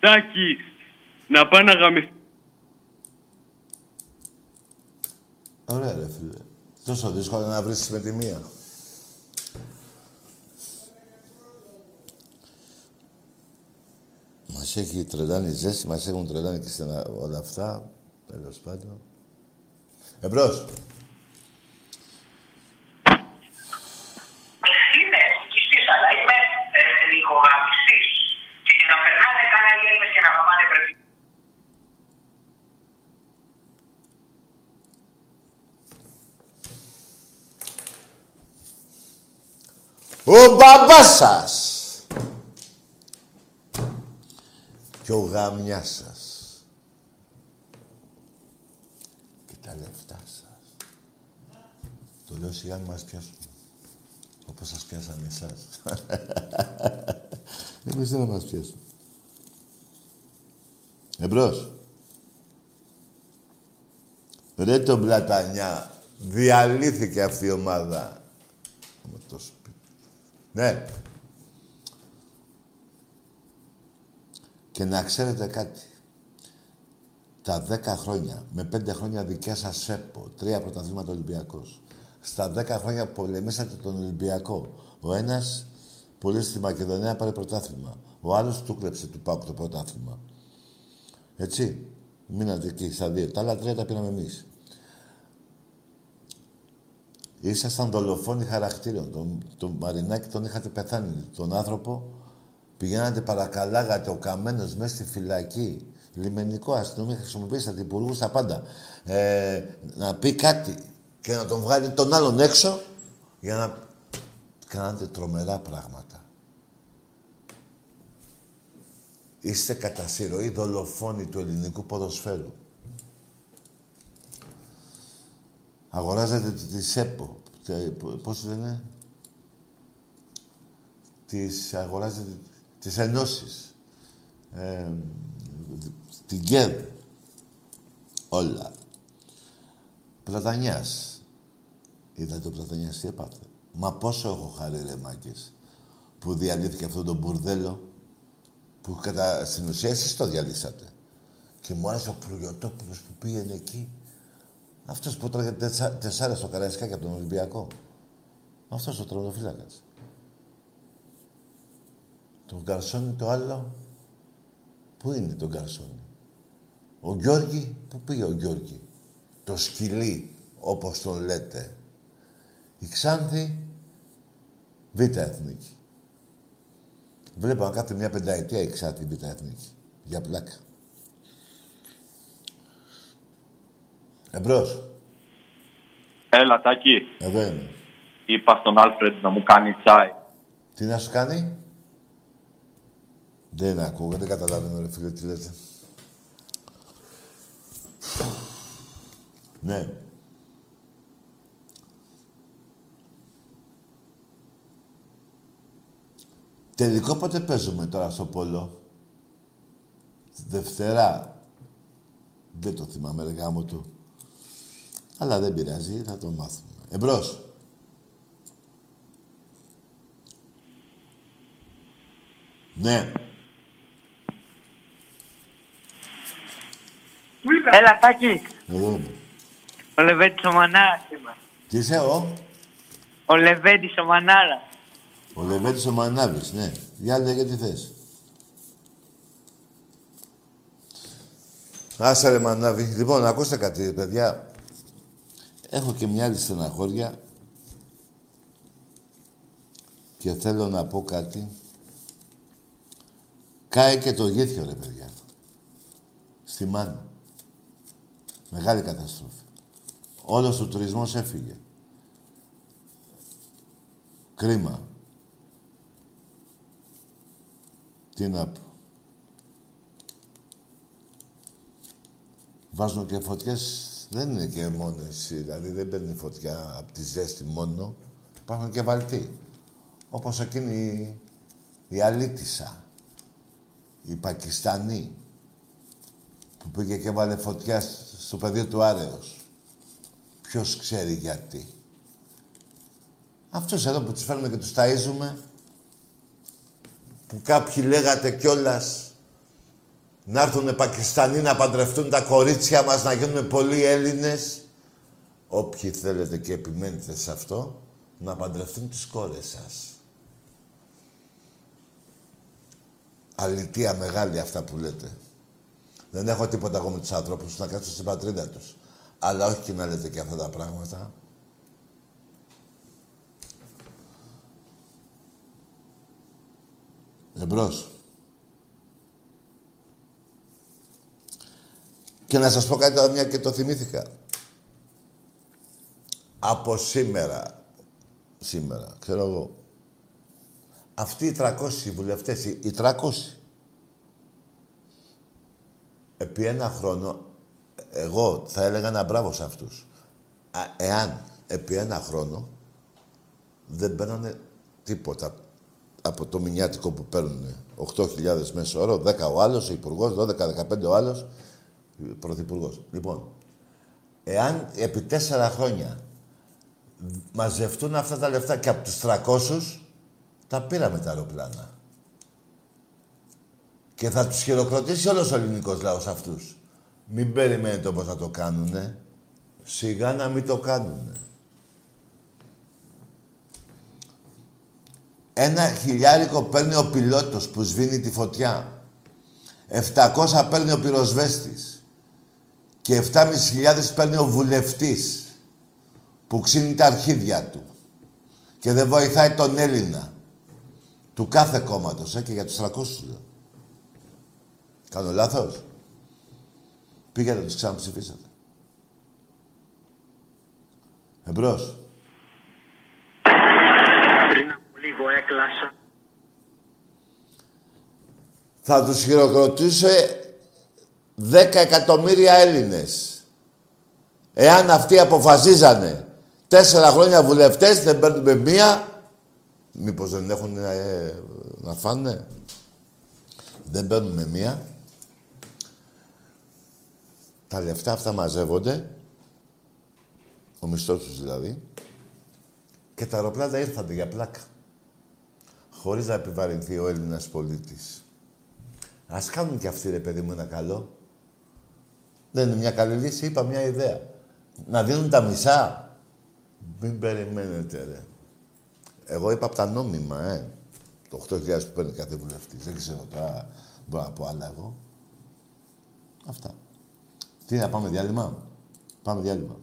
F: Τάκης. Να πάει να γαμηθεί.
A: Ωραία ρε φίλε. Τόσο δύσκολο να βρεις με τη μία. Μας έχει τρελάνει η ζέστη, μας έχουν τρελάνει και στενα... όλα αυτά. Τέλος πάντων. Εμπρός.
G: είναι οικιστής, αλλά είμαι ε, νοικογαμιστής. Και για να περνάνε κανένα οι Έλληνες και να γαμάνε πρέπει.
A: Ο μπαμπάς σας. Και ο γαμιάς σας. Και τα λεφτά σας. Το λέω σιγά μην μας πιάσουν. Όπως σας πιάσανε εσάς. Εμείς δεν θα μας πιάσουν. Εμπρός. Ρε το Μπλατανιά. Διαλύθηκε αυτή η ομάδα. Με το σπίτι. Ναι. Και να ξέρετε κάτι. Τα 10 χρόνια, με 5 χρόνια δικιά σας ΣΕΠΟ, τρία πρωταθλήματα Ολυμπιακός. Στα 10 χρόνια πολεμήσατε τον Ολυμπιακό. Ο ένας πολύ στη Μακεδονία πάρε πρωτάθλημα. Ο άλλος του κλέψε του Πάουκ το πρωτάθλημα. Έτσι. Μείνατε εκεί στα δύο. Τα άλλα τρία τα πήραμε εμείς. Ήσασταν δολοφόνοι χαρακτήρων. Τον, τον Μαρινάκη τον είχατε πεθάνει. Τον άνθρωπο πηγαίνατε παρακαλάγατε ο καμένος μέσα στη φυλακή. Λιμενικό αστυνομία χρησιμοποιήσατε υπουργούς τα πάντα. Ε, να πει κάτι και να τον βγάλει τον άλλον έξω για να κάνετε τρομερά πράγματα. Είστε κατά συρροή δολοφόνοι του ελληνικού ποδοσφαίρου. Αγοράζετε τη, τη ΣΕΠΟ. Τε- π- Πώς λένε; Τις αγοράζετε τις ενώσεις. Ε, την ΚΕΔ. Όλα. Πλατανιάς. Είδατε ο Πλατωνιάς τι έπαθε; Μα πόσο έχω χαρεί ρε μάκες, που διαλύθηκε αυτό το μπουρδέλο που κατά στην ουσία εσείς το διαλύσατε. Και μου άρεσε ο Πλουγιοτόπουλος που πήγαινε εκεί. Αυτός που τρώγε τεσσά, τεσσάρες στο Καραϊσκάκι από τον Ολυμπιακό. Αυτός ο τρονοφύλακας. Το Γκαρσόνι το άλλο. Πού είναι το Γκαρσόνι; Ο Γιώργη, πού πήγε ο Γιώργη; Το σκυλί, όπως τον λέτε. Η Ξάνθη, β' εθνική. Βλέπω να κάθε μια πενταετία η Ξάνθη β' εθνική. Για πλάκα. Εμπρός.
H: Έλα, Τάκη.
A: Εδώ είμαι.
H: Είπα στον Άλφρεντ να μου κάνει τσάι.
A: Τι να σου κάνει; Δεν ακούω, δεν καταλαβαίνω ρε φίλε τι λέτε. Ναι. Τελικό πότε παίζουμε τώρα στο Πόλο; Δευτέρα. Δεν το θυμάμαι ρε γάμο του. Αλλά δεν πειράζει, θα το μάθουμε. Εμπρός. Ναι.
I: Έλα, Τάκη.
A: Εγώ είμαι.
I: Ο Λεβέντης ο Μανάρας είμαι.
A: Τι είσαι, ο;
I: Ο Λεβέντης ο Μανάρας.
A: Ο Λεβέντης ο Μανάβης, ναι. Για λέγε τι θες. Άσε ρε Μανάβη. Λοιπόν, ακούστε κάτι, παιδιά. Έχω και μια άλλη στεναχώρια και θέλω να πω κάτι. Κάει και το γήθιο, ρε παιδιά. Στη Μάνη. Μεγάλη καταστροφή. Όλος ο τουρισμός έφυγε. Κρίμα. Τι να πω. Βάζουν και φωτιές, δεν είναι και μόνες, δηλαδή δεν παίρνει φωτιά από τη ζέστη μόνο. Υπάρχουν και βαλτοί. Όπως εκείνη η Αλίτισσα, η Πακιστανή, που πήγε και βάλε φωτιά στο πεδίο του Άρεος. Ποιος ξέρει γιατί. Αυτούς εδώ που τους φέρνουμε και τους ταΐζουμε, που κάποιοι λέγατε κιόλας να έρθουν Πακιστανοί να παντρευτούν τα κορίτσια μας, να γίνουν πολλοί Έλληνες. Όποιοι θέλετε και επιμένετε σε αυτό, να παντρευτούν τις κόρες σας. Αλητία μεγάλη αυτά που λέτε. Δεν έχω τίποτα εγώ με τους άνθρωπους να κάτσω στην πατρίδα τους. Αλλά όχι και να λέτε και αυτά τα πράγματα. Εμπρός. Και να σας πω κάτι τώρα, μια και το θυμήθηκα. Από σήμερα, σήμερα, ξέρω εγώ, αυτοί οι 300 βουλευτές, οι 300, επί ένα χρόνο, εγώ θα έλεγα ένα μπράβο σε αυτούς. Α, εάν επί ένα χρόνο δεν παίρνανε τίποτα από το μηνιάτικο που παίρνουν 8.000 μέσο όρο, 10 ο άλλος, ο υπουργός, 12-15 ο άλλος, πρωθυπουργός. Λοιπόν, εάν επί τέσσερα χρόνια μαζευτούν αυτά τα λεφτά και από τους 300, τα πήραμε τα αεροπλάνα. Και θα τους χειροκροτήσει όλος ο ελληνικός λαός αυτούς. Μην περιμένετε όπως θα το κάνουνε. Σιγά να μην το κάνουνε. Ένα χιλιάρικο παίρνει ο πιλότος που σβήνει τη φωτιά. 700 παίρνει ο πυροσβέστης. Και 7.500 παίρνει ο βουλευτής που ξύνει τα αρχίδια του. Και δεν βοηθάει τον Έλληνα. Του κάθε κόμματος, ε, και για τους 300 λέω. Κάνω λάθος; Πήγατε να τους ξαναψηφίσατε. Εμπρός.
D: Πριν από λίγο έκλασα.
A: Θα τους χειροκροτούσε 10 εκατομμύρια Έλληνες. Εάν αυτοί αποφασίζανε τέσσερα χρόνια βουλευτές, δεν παίρνουμε μία, μήπως δεν έχουν ε, να φάνε; Δεν παίρνουμε μία. Τα λεφτά αυτά μαζεύονται, ο μισθός τους δηλαδή, Και τα αεροπλάνα ήρθαν για πλάκα. Χωρίς να επιβαρυνθεί ο Έλληνας πολίτης. Ας κάνουν κι αυτοί, ρε παιδί μου, ένα καλό. Δεν είναι μια καλή λύση, είπα μια ιδέα. Να δίνουν τα μισά. Μην περιμένετε, ρε. Εγώ είπα από τα νόμιμα, ε. Το 8.000 που παίρνει κάθε βουλευτής. Δεν ξέρω τώρα, μπορώ να πω άλλα εγώ. Αυτά. Τι να πάμε διάλειμμα; Πάμε διάλειμμα.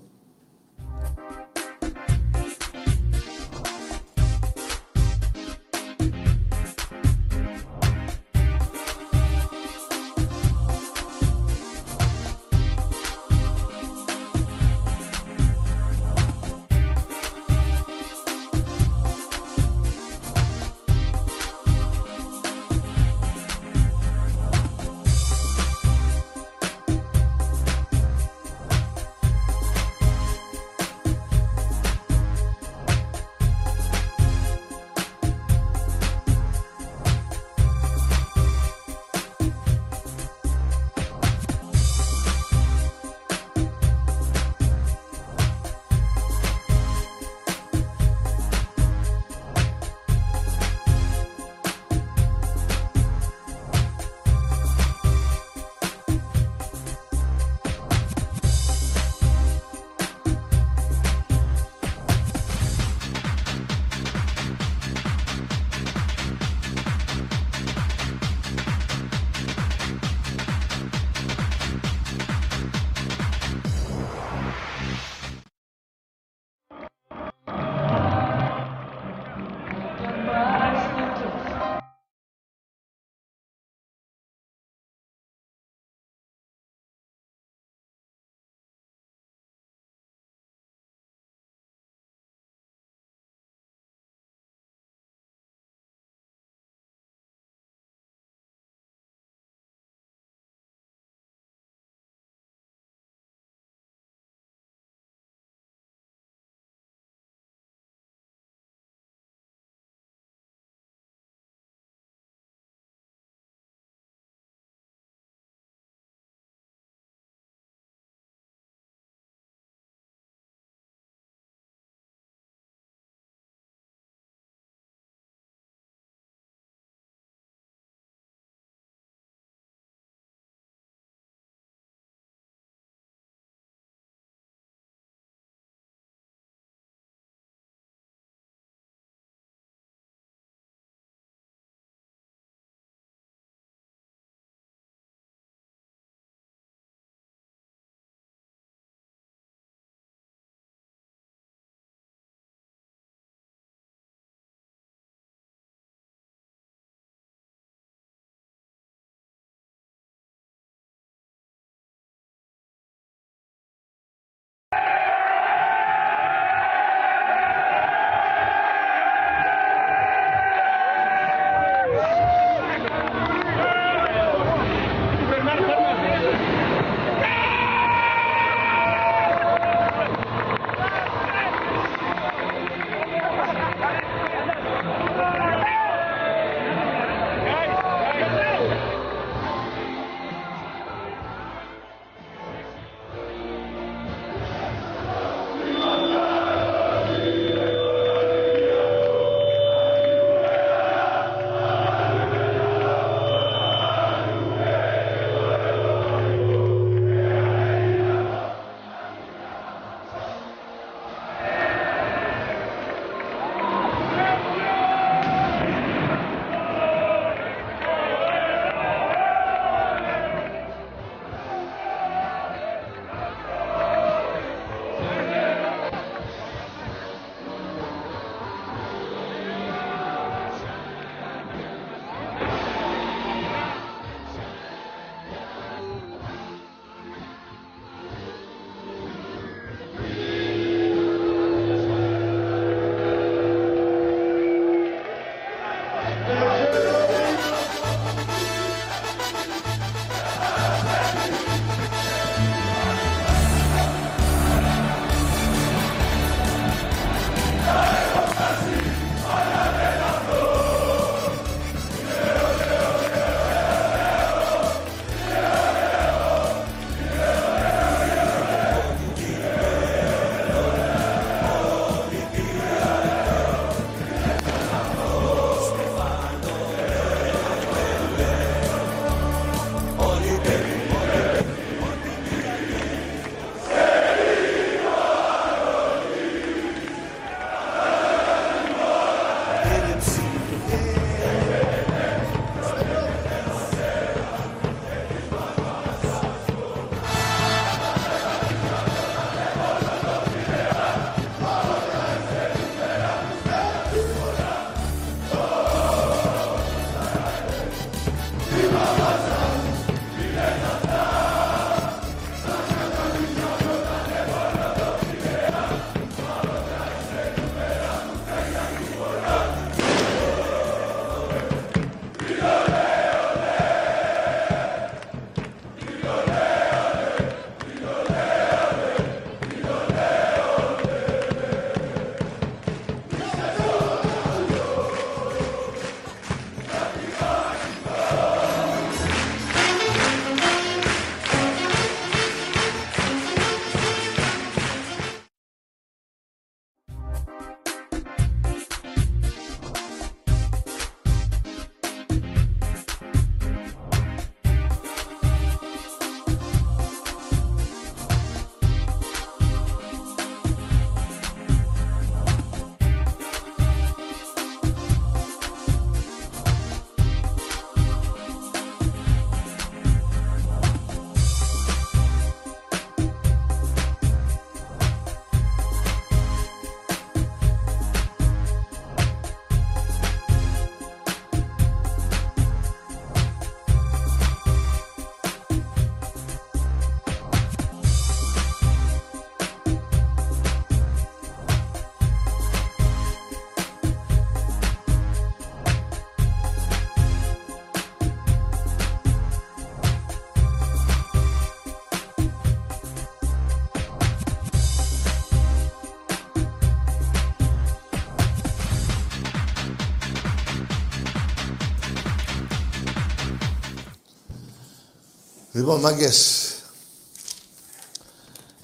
A: Λοιπόν, μάγκες,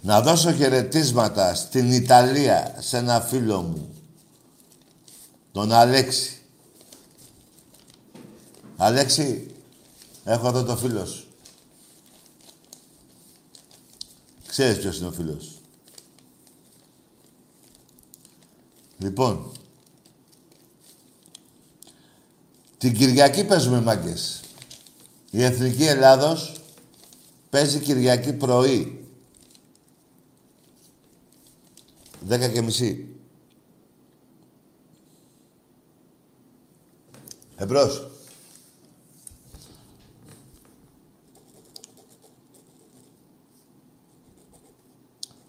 A: να δώσω χαιρετίσματα στην Ιταλία σε ένα φίλο μου, τον Αλέξη. Αλέξη, έχω εδώ το φίλος σου. Ξέρεις ποιος είναι ο φίλος. Λοιπόν, την Κυριακή παίζουμε μάγκες. Η Εθνική Ελλάδος παίζει Κυριακή πρωί. Δέκα και μισή. Εμπρός.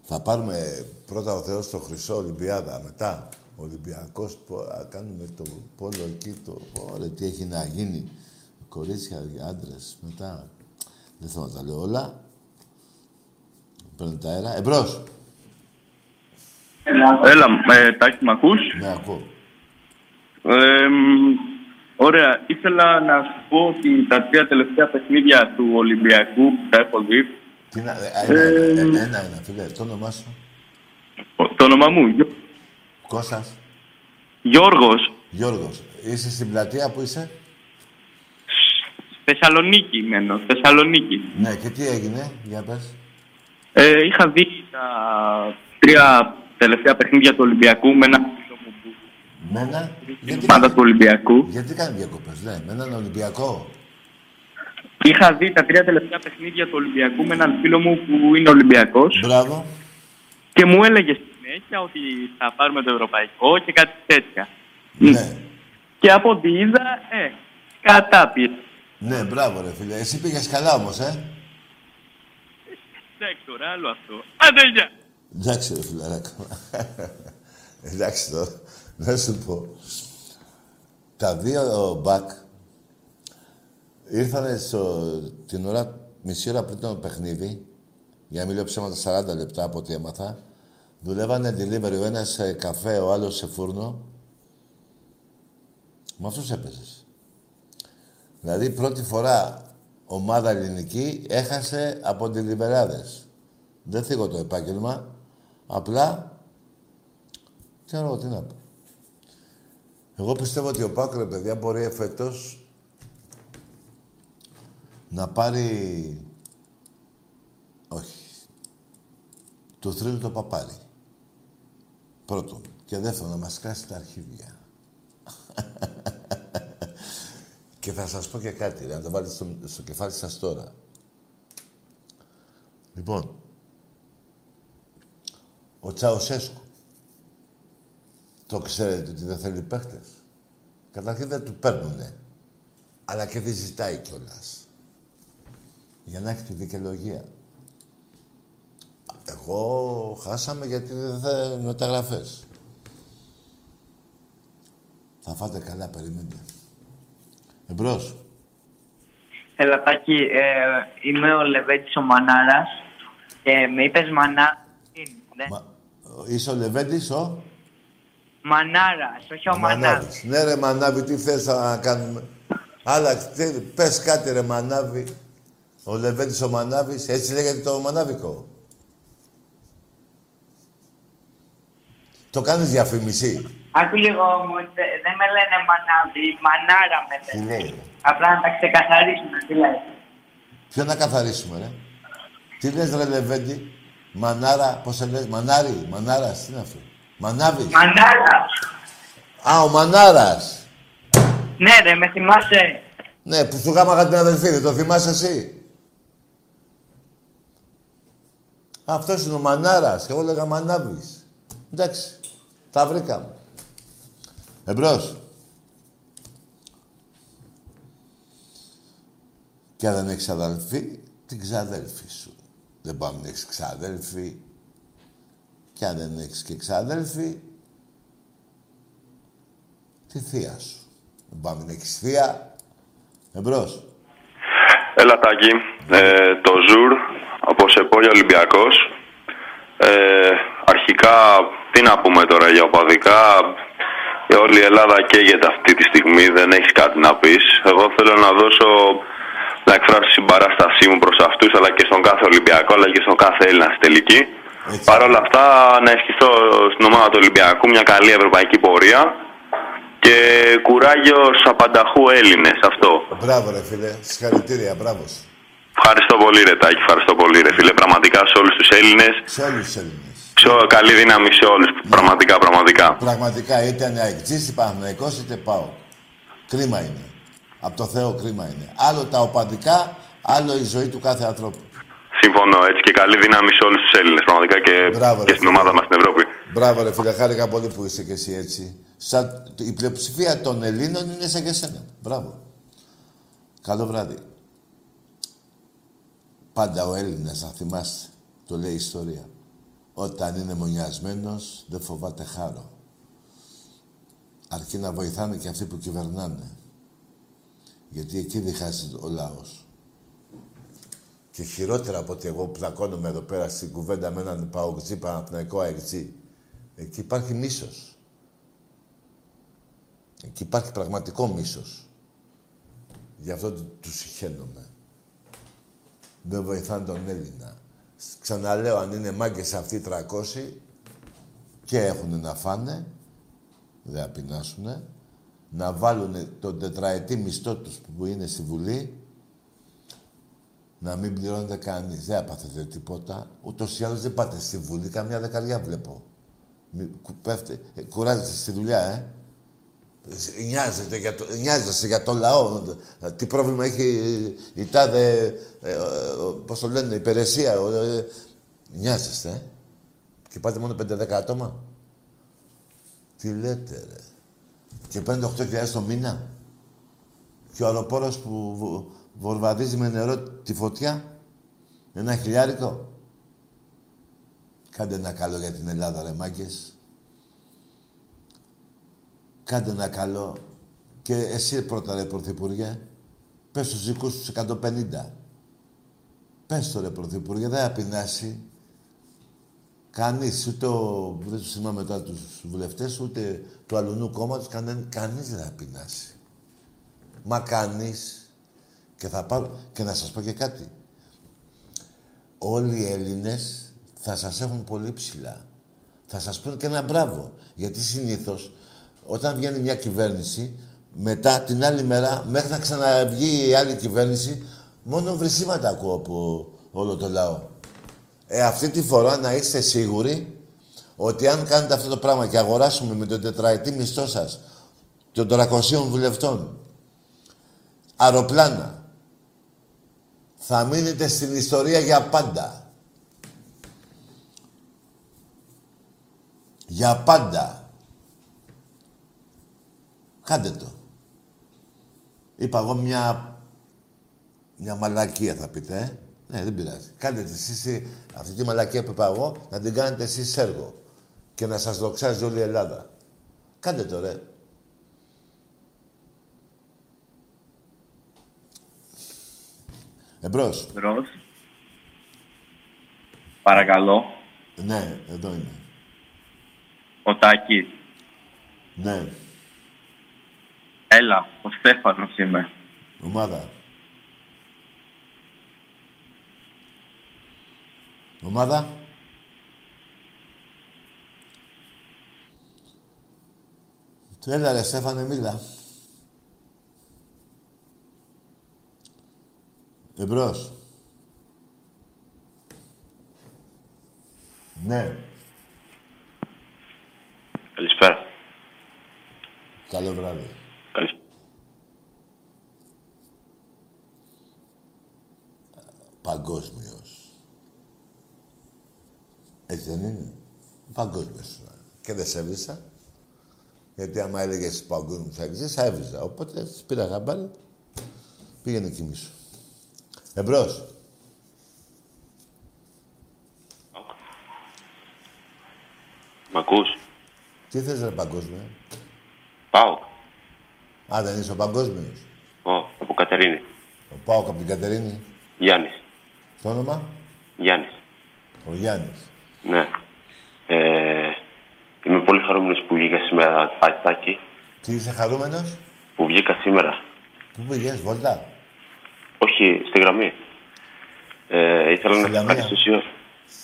A: Θα πάρουμε πρώτα ο Θεός στο Χρυσό Ολυμπιάδα, μετά ο Ολυμπιακός, πο- θα κάνουμε το πόλο εκεί, το πόλο, τι έχει να γίνει. Κορίτσια, άντρες, μετά. Δεν θέλω να τα λέω όλα. Παίρνω τα αέρα. Εμπρός.
H: Έλα, ε, Τάκη, μ' ακούς;
A: Ναι, ακούω.
H: Ε, μ, ωραία, ήθελα να σου πω ότι τα τρία τελευταία παιχνίδια του Ολυμπιακού που τα έχω δει,
A: Τι να, ε, ένα, ένα, ένα, ένα, ένα, φίλε. Το όνομά σου.
H: ο- το όνομα μου, Γιώ-
A: Κώστας.
H: Γιώργος,
A: Γιώργος. Είσαι στην πλατεία που είσαι;
H: Θεσσαλονίκη μένω, Θεσσαλονίκη.
A: Ναι, και τι έγινε, για πες.
H: Ε, είχα δει τα τρία τελευταία παιχνίδια του Ολυμπιακού με ένα φίλο μου που
A: Μένα. Γιατί,
H: πάντα του Ολυμπιακού.
A: γιατί κάνεις διακοπές, ναι, με έναν Ολυμπιακό;
H: Είχα δει τα τρία τελευταία παιχνίδια του Ολυμπιακού με έναν φίλο μου που είναι Ολυμπιακός
A: Μπράβο.
H: και μου έλεγε συνέχεια ότι θα πάρουμε το Ευρωπαϊκό και κάτι τέτοια.
A: Ναι.
H: Και από ό,τι είδα, ε, κατάπιε.
A: Ναι, μπράβο ρε φίλε. Εσύ πήγες καλά όμως, ε;
H: Εντάξει τώρα, άλλο αυτό. Άντε, γεια.
A: Εντάξει ρε φιλαράκο. Εντάξει τώρα. Να σου πω. Τα δύο μπακ ήρθανε στο, την ώρα, μισή ώρα πριν το παιχνίδι, για να μην λέω ψέματα 40 λεπτά από ό,τι έμαθα, δουλεύανε delivery, ο ένας σε καφέ, ο άλλος σε φούρνο. Με αυτούς έπαιζες. Δηλαδή πρώτη φορά ομάδα ελληνική έχασε από deliverάδες. Δεν θίγω το επάγγελμα, απλά τι να, τι να πω. Εγώ πιστεύω ότι ο Πάκο, ρε παιδιά, μπορεί εφέτος να πάρει... Όχι. Του θρύλου το παπάρι. Πρώτον. Και δεύτερον, να μας κάσει τα αρχίδια. και θα σας πω και κάτι, ρε, να το βάλετε στο, στο κεφάλι σας τώρα. Λοιπόν, ο Τσαουσέσκου. Το ξέρετε ότι δεν θέλει παίχτες; Καταρχήν δεν του παίρνουνε. Αλλά και δεν ζητάει κιόλας. Για να έχει τη δικαιολογία. Εγώ χάσαμε γιατί δεν θα μεταγραφές. Θα φάτε καλά, περιμένετε. Εμπρός.
I: Έλα, Τάκη, ε, είμαι ο Λεβέντης ο Μανάρας και με είπες Μανά... Ναι.
A: Μα, είσαι ο Λεβέντης, ο...
I: Μανάρας, όχι ο Μανάβης.
A: Μανάβης. Ναι ρε Μανάβη, τι θες να κάνουμε; Άλλαξε, πες κάτι ρε Μανάβη. Ο Λεβέντης ο Μανάβης, έτσι λέγεται το Μανάβικο. Το κάνεις διαφήμιση;
I: Άκου λίγο μου, δε- δεν με λένε Μανάβη, Μανάρα με
A: Τι
I: λένε.
A: λέει;
I: Απλά να τα ξεκαθαρίσουμε, τι λέει.
A: Ποιο να καθαρίσουμε, ρε; Τι λες, ρε Λεβέντη; Μανάρα, πώς σε λες, Μανάρη, Μανάρας, τι είναι αυτό; Μανάβης.
I: Μανάρα!
A: Α, ο Μανάρας.
I: Ναι ρε, με θυμάσαι.
A: Ναι, που σου γάμαγα την αδελφή, δεν το θυμάσαι εσύ; Αυτός είναι ο Μανάρας και εγώ λέγα Μανάβης. Εντάξει, τα βρήκαμε. Εμπρός. Και αν δεν έχεις αδελφή, την ξαδέλφη σου. Δεν πάμε να έχεις ξαδέλφη. Και αν δεν έχεις και ξαδέλφη, τη θεία σου. Δεν πάμε να έχεις θεία. Εμπρός.
J: Έλα Τάκη, ε, το Ζουρ από Σεπόλια Ολυμπιακός. Ε, αρχικά, τι να πούμε τώρα για οπαδικά, η όλη η Ελλάδα καίγεται αυτή τη στιγμή, δεν έχεις κάτι να πεις. Εγώ θέλω να δώσω να εκφράσω τη συμπαράστασή μου προς αυτούς, αλλά και στον κάθε Ολυμπιακό, αλλά και στον κάθε Έλληνα στη τελική. Παρ' όλα αυτά, να ευχηθώ στην ομάδα του Ολυμπιακού μια καλή ευρωπαϊκή πορεία και κουράγιο στους απανταχού Έλληνες, αυτό.
A: Μπράβο, ρε φίλε. Συγχαρητήρια, μπράβο. σου.
J: Ευχαριστώ πολύ, ρε Τάκη, ευχαριστώ πολύ, ρε φίλε. Πραγματικά σε όλους τους Έλληνες.
A: Σε όλους τους Έλληνες.
J: Πιο καλή δύναμη σε όλους. Πραγματικά, πραγματικά.
A: Πραγματικά είτε είναι αεκτζή, είτε Παναθυναϊκό, είτε πάω. Κρίμα είναι. Από το Θεό κρίμα είναι. Άλλο τα οπαδικά, άλλο η ζωή του κάθε ανθρώπου.
J: Συμφωνώ. Έτσι και καλή δύναμη σε όλους τους Έλληνες. Πραγματικά και,
A: Μπράβο,
J: και
A: ρε
J: στην
A: φίλε.
J: ομάδα μας στην Ευρώπη.
A: Μπράβο, ρε φίλε, χάρηκα πολύ που είσαι και εσύ έτσι. Σαν, η πλειοψηφία των Ελλήνων είναι σαν και εσένα. Μπράβο. Καλό βράδυ. Πάντα ο Έλληνας, να θυμάστε, το λέει η ιστορία. Όταν είναι μονιασμένος, δεν φοβάται χάρο. Αρκεί να βοηθάνε και αυτοί που κυβερνάνε. Γιατί εκεί διχάζει ο λαός. Και χειρότερα από ότι εγώ που πλακώνομαι εδώ πέρα στην κουβέντα με έναν παοκτζή, παναθηναϊκό αεκτζή. Εκεί υπάρχει μίσος. Εκεί υπάρχει πραγματικό μίσος. Γι' αυτό του- τους συχαίνομαι. Δεν βοηθάνε τον Έλληνα. Ξαναλέω, αν είναι μάγκες αυτοί οι 300 και έχουν να φάνε, δεν θα πεινάσουνε, να βάλουν τον τετραετή μισθό τους που είναι στη Βουλή, να μην πληρώνεται κανείς. Δεν έπαθετε τίποτα. Ούτως ή άλλως δεν πάτε στη Βουλή, καμιά δεκαριά βλέπω. Μη, κου- πέφτε, ε, κουράζεστε στη δουλειά, ε. Ε, Νοιάζεται για το, νοιάζεσαι για το λαό. Ε, Τι πρόβλημα έχει η, η τάδε, ε, ε, πώς το λένε, υπηρεσία. ε, ε, νοιάζεστε, ε. Και πάτε μόνο 5-10 άτομα. Τι λέτε, ρε. Και παίρνετε 8.000 το μήνα. Και ο αεροπόρος που βο- βορβαδίζει με νερό τη φωτιά. Ένα χιλιάρικο. Κάντε ένα καλό για την Ελλάδα, ρε μάγκες. Κάντε ένα καλό. Και εσύ πρώτα, ρε Πρωθυπουργέ. Πες στους δικούς τους 150. Πες το, ρε Πρωθυπουργέ, δεν θα πεινάσει. Κανείς, ούτε ο, δεν τους θυμάμαι τώρα τους βουλευτές, ούτε του αλουνού κόμματος, κανέ, κανείς δεν θα πεινάσει. Μα κανείς. Και θα πάρω, και να σας πω και κάτι. Όλοι οι Έλληνες θα σας έχουν πολύ ψηλά. Θα σας πούνε και ένα μπράβο. Γιατί συνήθως, όταν βγαίνει μια κυβέρνηση, μετά την άλλη μέρα, μέχρι να ξαναβγεί η άλλη κυβέρνηση, μόνο βρυσίματα ακούω από όλο το λαό. Ε, αυτή τη φορά να είστε σίγουροι ότι αν κάνετε αυτό το πράγμα και αγοράσουμε με τον τετραετή μισθό σας των 300 βουλευτών αεροπλάνα, θα μείνετε στην ιστορία για πάντα. Για πάντα. Κάντε το. Είπα εγώ μια, μια μαλακία θα πείτε, ε. Ναι, δεν πειράζει. Κάντε τη εσείς ε, αυτή τη μαλακία που είπα εγώ, να την κάνετε εσείς έργο. Και να σας δοξάζει όλη η Ελλάδα. Κάντε το, ρε. Εμπρός.
H: Εμπρός. Παρακαλώ.
A: Ναι, εδώ είναι.
H: Ο Τάκης.
A: Ναι.
H: Έλα, ο Στέφανος είμαι.
A: Ομάδα. Ομάδα. Έλα ρε Στέφανε, μίλα. Εμπρός. Ναι.
J: Καλησπέρα.
A: Καλό βράδυ.
J: Καλησπέρα.
A: Παγκόσμιος. Έτσι δεν είναι; Παγκόσμιος. Και δεν σε έβρισα. Γιατί άμα έλεγες παγκόσμιος έξι, θα έβριζα. Οπότε τις πήρα γαμπάρι. Πήγαινε κοιμήσου. Εμπρός.
J: Μ' ακούς;
A: Τι θες ρε παγκόσμιο;
J: Πάω.
A: Α, δεν είσαι ο παγκόσμιος.
J: Ω, από Κατερίνη.
A: Ο Πάοκ από την Κατερίνη.
J: Γιάννης.
A: Το όνομα;
J: Γιάννης.
A: Ο Γιάννης.
J: Ναι. Ε, είμαι πολύ χαρούμενος που βγήκα σήμερα, Τάκη.
A: Τι είσαι χαρούμενος;
J: Που βγήκα σήμερα.
A: Πού πήγες, Βόλτα;
K: Όχι, στη γραμμή. Ε, ήθελα
A: Στη
K: να
A: Λαμία.
K: ευχαριστήσω.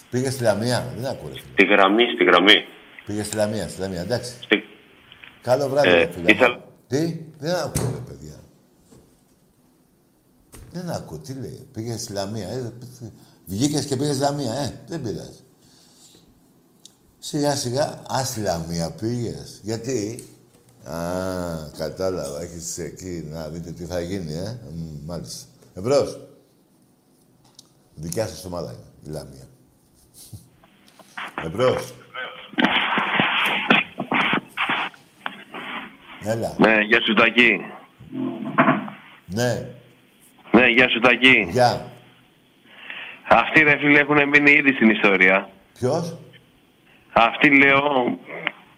A: Πήγες στη Λαμία. Δεν ακούω. ρε φίλε.
K: Στη γραμμή, στη γραμμή.
A: Πήγες στη Λαμία, στη Λαμία, εντάξει.
K: Στη...
A: Καλό βράδυ,
K: Ε,
A: ρε φίλε.
K: ήθελα-
A: Τι, δεν ακούω, ρε παιδιά. Δεν ακούω, τι λέει. Πήγε στη Λαμία. Ε, Βγήκες και πήγες στη Λαμία, ε, δεν πειράζει. Σιγά σιγά, α στη Λαμία πήγες. Γιατί. Α, κατάλαβα. Έχεις εκεί να δείτε τι θα γίνει, ε. Μ, μάλιστα. Εμπρός. Δικιά σας ομάδα είναι, η Λαμία. Εμπρός. Έλα.
L: Ναι, γεια σου Τάκη.
A: Ναι.
L: Ναι, γεια σου Τάκη.
A: Γεια.
L: Αυτοί ρε φίλε έχουν μείνει ήδη στην ιστορία.
A: Ποιος;
L: Αυτοί λέω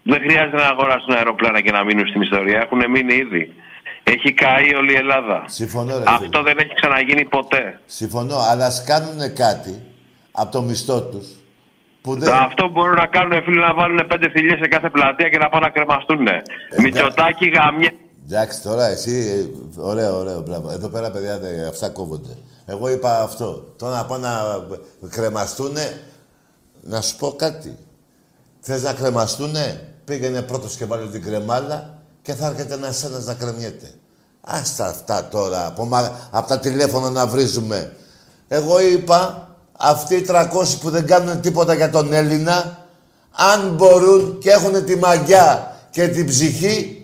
L: δεν χρειάζεται να αγοράσουν αεροπλάνα και να μείνουν στην ιστορία. Έχουν μείνει ήδη. Έχει καεί όλη η Ελλάδα.
A: Συμφωνώ, ρε
L: Αυτό
A: φίλε.
L: δεν έχει ξαναγίνει ποτέ.
A: Συμφωνώ, αλλά ας κάνουν κάτι από το μισθό τους που δεν...
L: Αυτό μπορούν να κάνουν φίλε να βάλουν πέντε θηλιές σε κάθε πλατεία και να πάνε να κρεμαστούν.
A: Ε,
L: Μητσοτάκι γαμιά.
A: Εντάξει, τώρα εσύ, ε, ωραίο, ωραίο, μπράβο. Εδώ πέρα, παιδιά, δε- αυτά κόβονται. Εγώ είπα αυτό. Τώρα να πάνε να κρεμαστούνε, να σου πω κάτι. Θες να κρεμαστούνε, πήγαινε πρώτος και βάλει την κρεμάλα και θα έρχεται ένας ένας να κρεμιέται. Άστα αυτά τώρα, από, μα- από τα τηλέφωνα να βρίζουμε. Εγώ είπα, αυτοί οι 300 που δεν κάνουν τίποτα για τον Έλληνα, αν μπορούν και έχουν τη μαγιά και την ψυχή,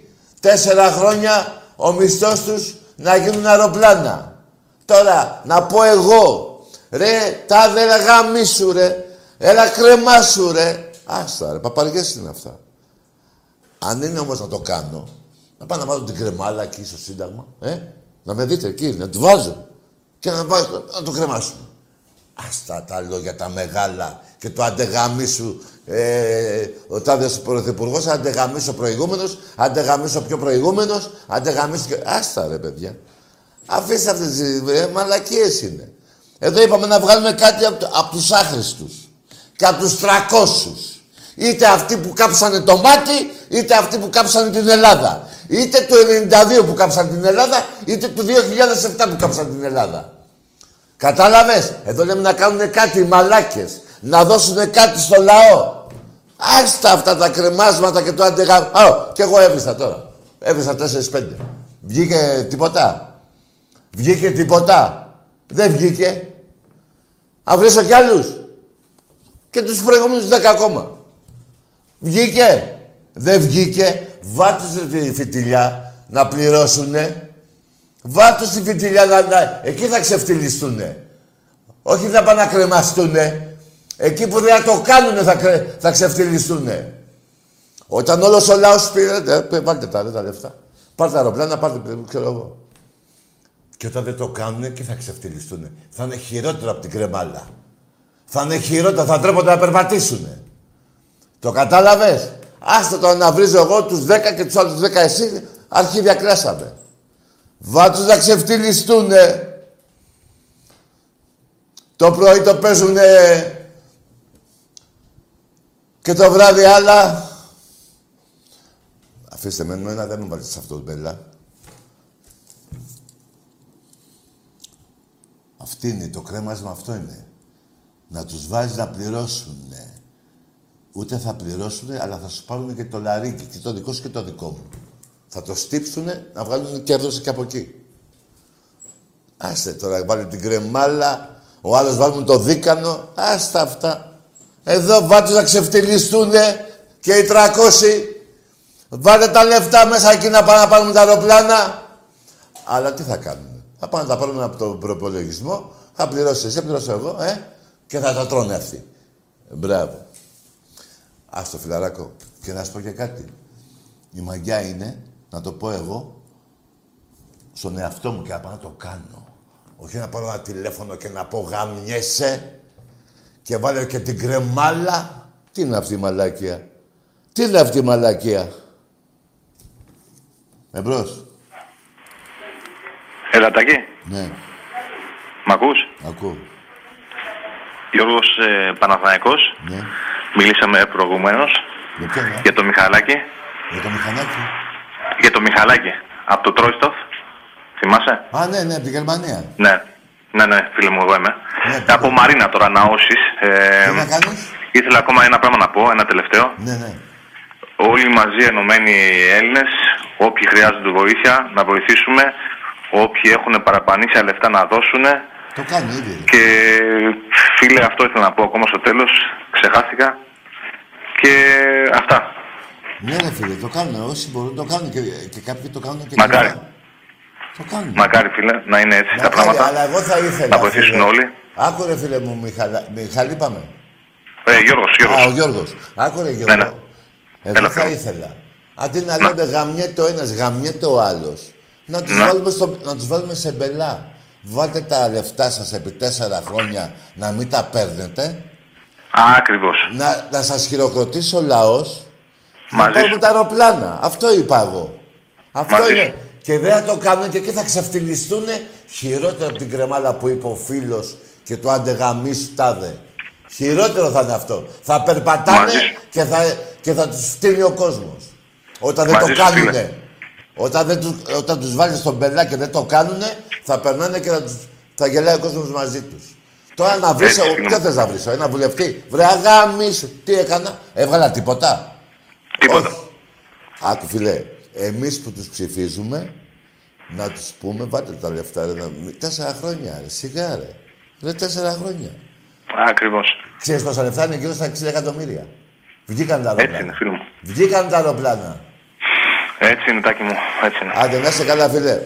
A: τέσσερα χρόνια ο μισθός τους να γίνουν αεροπλάνα. Τώρα, να πω εγώ, ρε, τα δεν γαμίσου ρε, έλα κρεμάσου ρε. Άστα ρε, παπαριές είναι αυτά. Αν είναι όμως να το κάνω, να πάω να βάλω την κρεμάλα εκεί στο Σύνταγμα, ε, να με δείτε εκεί, να τη βάζω και να, βάζω, να το κρεμάσουμε. Άστα τα λόγια τα μεγάλα και το αντεγαμίσου ε, ο τάδε πρωθυπουργός, αντεγαμίσου ο προηγούμενος, αντεγαμίσου ο πιο προηγούμενος, αντεγαμίσου και. Άστα ρε παιδιά. Αφήστε αυτές τι ε, μαλακίες είναι. Εδώ είπαμε να βγάλουμε κάτι από, από τους άχρηστους και από τους 300. Είτε αυτοί που κάψανε το μάτι, είτε αυτοί που κάψανε την Ελλάδα. Είτε του 92 που κάψαν την Ελλάδα, είτε του 2007 που κάψαν την Ελλάδα. Κατάλαβες; Εδώ λέμε να κάνουν κάτι οι μαλάκες. Να δώσουν κάτι στο λαό. Άστα αυτά τα κρεμάσματα και το αντεγα... Α, και εγώ έβριστα τώρα. Έβριστα 4-5. Βγήκε τίποτα; Βγήκε τίποτα; Δεν βγήκε. Α, βρίσω κι άλλους. Και τους προηγούμενους 10 ακόμα. Βγήκε. Δεν βγήκε. Βάτουσε τη φιτιλιά να πληρώσουνε. Βάτω στη φιτιλιά να, να- εκεί θα ξεφτυλιστούνε. Όχι θα πάνε να κρεμαστούνε. Εκεί που δεν θα το κάνουνε θα, κρε, θα ξεφτυλιστούνε. Όταν όλος ο λαός πήρε, ε, βάλτε τα, ρε, τα λεφτά. Πάρτε αεροπλάνα, πάρτε, ε, ξέρω εγώ. Και όταν δεν το κάνουνε, εκεί θα ξεφτυλιστούνε. Θα είναι χειρότερο από την κρεμάλα. Θα είναι χειρότερο, θα τρέπονται να περπατήσουνε. Το κατάλαβες; Άστε το να βρίζω εγώ τους 10 και τους άλλους 10 εσύ, αρχίδια κράσαμε. Βάτους να ξεφτυλιστούνε. Το πρωί το παίζουνε και το βράδυ άλλα. Αφήστε με ένα, δεν με βάλετε σε αυτό το μπέλα. Αυτή είναι, το κρέμασμα αυτό είναι. Να τους βάζεις να πληρώσουνε. Ούτε θα πληρώσουνε, αλλά θα σου πάρουν και το λαρίκι, και το δικό σου και το δικό μου. Θα το στύψουνε να βγάλουν κέρδος και από εκεί. Άστε τώρα, βάλει την κρεμάλα, ο άλλος βάλουν το δίκανο, άστα αυτά. Εδώ βάτους να ξεφτυλιστούνε και οι 300. Βάλτε τα λεφτά μέσα εκεί να πάνε να πάρουν τα αεροπλάνα. Αλλά τι θα κάνουν. Θα πάνε να τα πάρουν από τον προπολογισμό, θα πληρώσει εσύ, θα πληρώσω εγώ, ε, και θα τα τρώνε αυτοί. Μπράβο. Άστο φιλαράκο. Και να σου πω και κάτι. Η μαγιά είναι, να το πω εγώ, στον εαυτό μου και να πάω να το κάνω. Όχι να πάρω ένα τηλέφωνο και να πω γαμιέσαι και βάλω και την κρεμάλα. Τι είναι αυτή η μαλάκια; Τι είναι αυτή η μαλακία. Εμπρός.
E: Έλα, Τάκη.
A: Ναι,
E: Μ' ακούς;
A: ακούω.
E: Γιώργος ε, Παναθηναϊκός.
A: Ναι.
E: Μιλήσαμε προηγουμένως
A: Για ποιον, ε;
E: για το Μιχαλάκη.
A: Για το μηχανάκι.
E: Για το Μιχαλάκη. Από το Τρόιστοφ. θυμάσαι;
A: Α, ναι, ναι, από την Γερμανία.
E: Ναι, ναι, ναι, φίλε μου, εγώ είμαι. από Μαρίνα τώρα, Ναώσεις. Ε,
A: Ναι, Τι να κάνεις;
E: ήθελα ακόμα ένα πράγμα να πω, ένα τελευταίο.
A: Ναι, ναι.
E: Όλοι μαζί ενωμένοι οι Έλληνες, όποιοι χρειάζονται βοήθεια, να βοηθήσουμε. Όποιοι έχουν παραπανήσια λεφτά να δώσουν.
A: Το κάνει ήδη.
E: Και φίλε, αυτό ήθελα να πω ακόμα στο τέλος. Ξεχάστηκα. Και αυτά.
A: Ναι, ρε φίλε, το κάνουν. Όσοι μπορούν το κάνουν και, και κάποιοι το κάνουν και
E: Μακάρι.
A: καλά. Το κάνουν.
E: Μακάρι, φίλε, να είναι έτσι τα
A: Μακάρι,
E: πράγματα.
A: αλλά εγώ θα ήθελα.
E: Να βοηθήσουν
A: φίλε.
E: όλοι.
A: Άκου ρε φίλε μου, Μιχαλα... Μιχαλή πάμε.
E: Ε, Γιώργος, Γιώργος.
A: Α, ο Γιώργος. Άκου ρε Γιώργο.
E: Ναι, ναι.
A: Εγώ
E: Έλα,
A: θα
E: φίλε.
A: ήθελα. Αντί να λέτε γαμιέται ο ένας, γαμιέται ο άλλος, να τους,
E: Ναι.
A: βάλουμε, στο, να τους βάλουμε σε μπελά. Βάλτε τα λεφτά σας επί τέσσερα χρόνια να μην τα παίρνετε.
E: Ακριβώς.
A: Να, να σας χειροκροτήσει ο λαός. Να
E: Μαζί
A: πάρουμε
E: σου.
A: τα αεροπλάνα. Αυτό είπα εγώ. Αυτό
E: Μαζί
A: είναι.
E: Σου.
A: Και δεν θα το κάνουν και εκεί θα ξεφτυλιστούν χειρότερο από την κρεμάλα που είπε ο φίλος και το άντε γαμίσου τάδε. Χειρότερο θα είναι αυτό. Θα περπατάνε
E: Μαζί σου.
A: και θα, και θα τους φτύνει ο κόσμος. Όταν δεν
E: Μαζί
A: το
E: σου,
A: κάνουνε.
E: φίλε.
A: Όταν, δεν τους, όταν τους βάλεις στον πελά και δεν το κάνουνε, θα περνάνε και θα, τους, θα γελάει ο κόσμος μαζί τους. Τώρα να βρεις,
E: Έτσι,
A: ο-
E: φίλε
A: ποιο
E: μου.
A: θες να βρεις, ένα βουλευτή; Βρε αγάμισου. Τι έκανα, έβγαλα τίποτα.
E: Τίποτα.
A: Όχι. Άκου φίλε, εμείς που τους ψηφίζουμε, να τους πούμε, βάλτε τα λεφτά, ρε, να... μη- τέσσερα χρόνια, ρε, σιγά, ρε. Ρε, τέσσερα χρόνια.
E: Ακριβώς.
A: Ξέρεις πόσα λεφτά είναι γύρω στα 60 εκατομμύρια. Βγήκαν τα
E: Έτσι
A: αεροπλάνα.
E: είναι, φίλε μου.
A: Βγήκαν τα αεροπλάνα.
E: Έτσι είναι, τάκι μου. Έτσι είναι.
A: Άντε, να είσαι καλά, φίλε.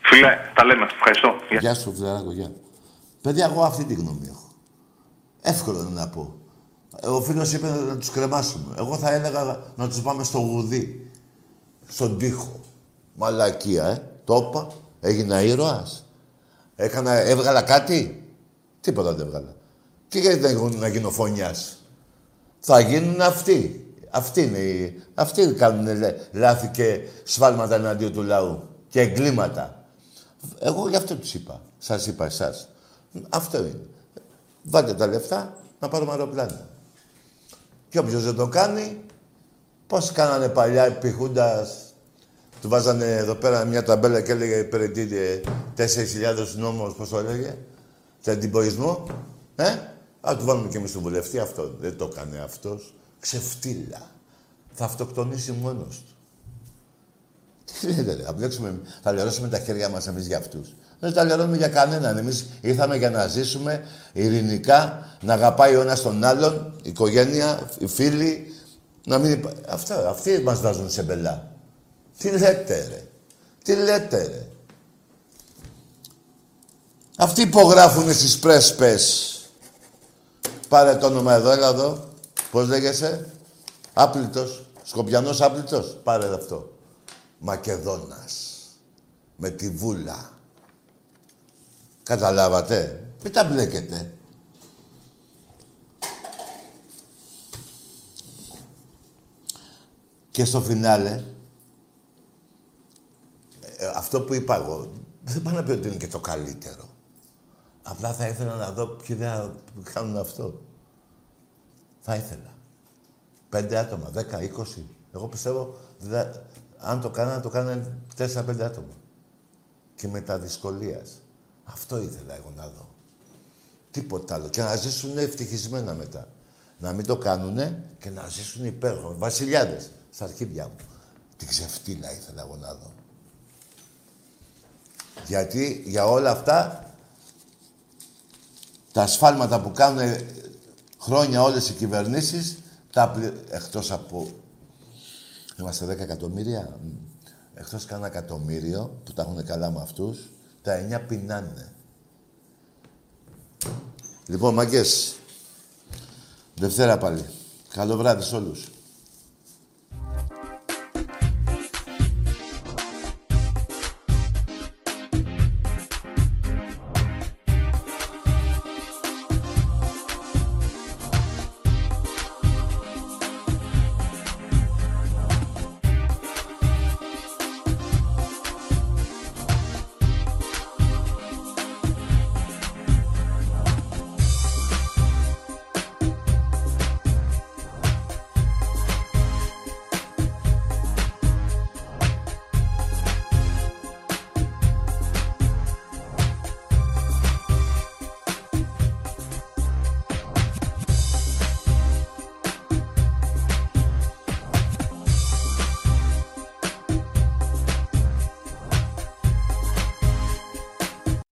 E: Φίλε, τα λέμε. Ευχαριστώ. Γεια.
A: Γεια σου, φιλαράκο, γεια. Παιδιά, εγώ αυτή τη γνώμη έχω. Εύκολο είναι να πω. Ε, Ο φίλος είπε να τους κρεμάσουμε. Εγώ θα έλεγα να τους πάμε στο γουδί. Στον τοίχο. Μαλακία, ε. Το είπα. Έγινα ήρωας. Έκανα, έβγαλα κάτι; Τίποτα δεν έβγαλα. Και γιατί δεν γίνω- να γίνω φωνιάς; Θα γίνουν αυτοί. Αυτοί είναι οι... Αυτοί κάνουν λε- λάθη και σφάλματα εναντίον του λαού. Και εγκλήματα. Εγώ γι' αυτό τους είπα. Σας είπα εσάς. Αυτό είναι. Βάλτε τα λεφτά να πάρουμε αεροπλάνα. Και όποιος δεν το κάνει, πώς κάνανε παλιά επιχούντας, του βάζανε εδώ πέρα μια ταμπέλα και έλεγε περί 4.000 νόμος, πώς το έλεγε, σε αντιποϊσμό. Ε, α, του βάλουμε και εμείς τον βουλευτή αυτό. Δεν το έκανε αυτός. Ξεφτύλα. Θα αυτοκτονήσει μόνος του. Τι λέτε, ρε, θα μπλέξουμε, θα λερώσουμε τα χέρια μας εμείς για αυτούς. Δεν τα λερώνουμε για κανέναν. Εμείς ήρθαμε για να ζήσουμε ειρηνικά, να αγαπάει ο ένας τον άλλον, η οικογένεια, οι φίλοι, να μην υπά... Αυτά, αυτοί μας βάζουν σε μπελά. Τι λέτε, ρε. Τι λέτε, ρε. Αυτοί υπογράφουν στις πρέσπες. Πάρε το όνομα εδώ, έλα εδώ. Πώς λέγεσαι; Άπλητος. Σκοπιανός άπλητος. Πάρε αυτό. Μακεδόνας. Με τη βούλα. Καταλάβατε; Μην τα μπλέκετε. Και στο φινάλε, ε, αυτό που είπα εγώ, δεν πάω να πει ότι είναι και το καλύτερο. Απλά θα ήθελα να δω ποιοι θα κάνουν αυτό. Θα ήθελα. Πέντε άτομα, δέκα, είκοσι. Εγώ πιστεύω, δε, αν το κάνανε, το κάνανε τέσσερα-πέντε άτομα. Και με τα δυσκολίας. Αυτό ήθελα εγώ να δω. Τίποτα άλλο. Και να ζήσουν ευτυχισμένα μετά. Να μην το κάνουνε και να ζήσουν υπέροχα. Βασιλιάδες, στα αρχίδια μου. Την ξεφτύλα ήθελα εγώ να δω. Γιατί για όλα αυτά, τα ασφάλματα που κάνουν χρόνια όλες οι κυβερνήσεις, τα πλη... εκτός από... Είμαστε 10 εκατομμύρια. μ, Εκτός κάνα εκατομμύριο που τα έχουν καλά με αυτούς, τα 9 πεινάνε. Λοιπόν, μαγκές, Δευτέρα πάλι. Καλό βράδυ σε όλους.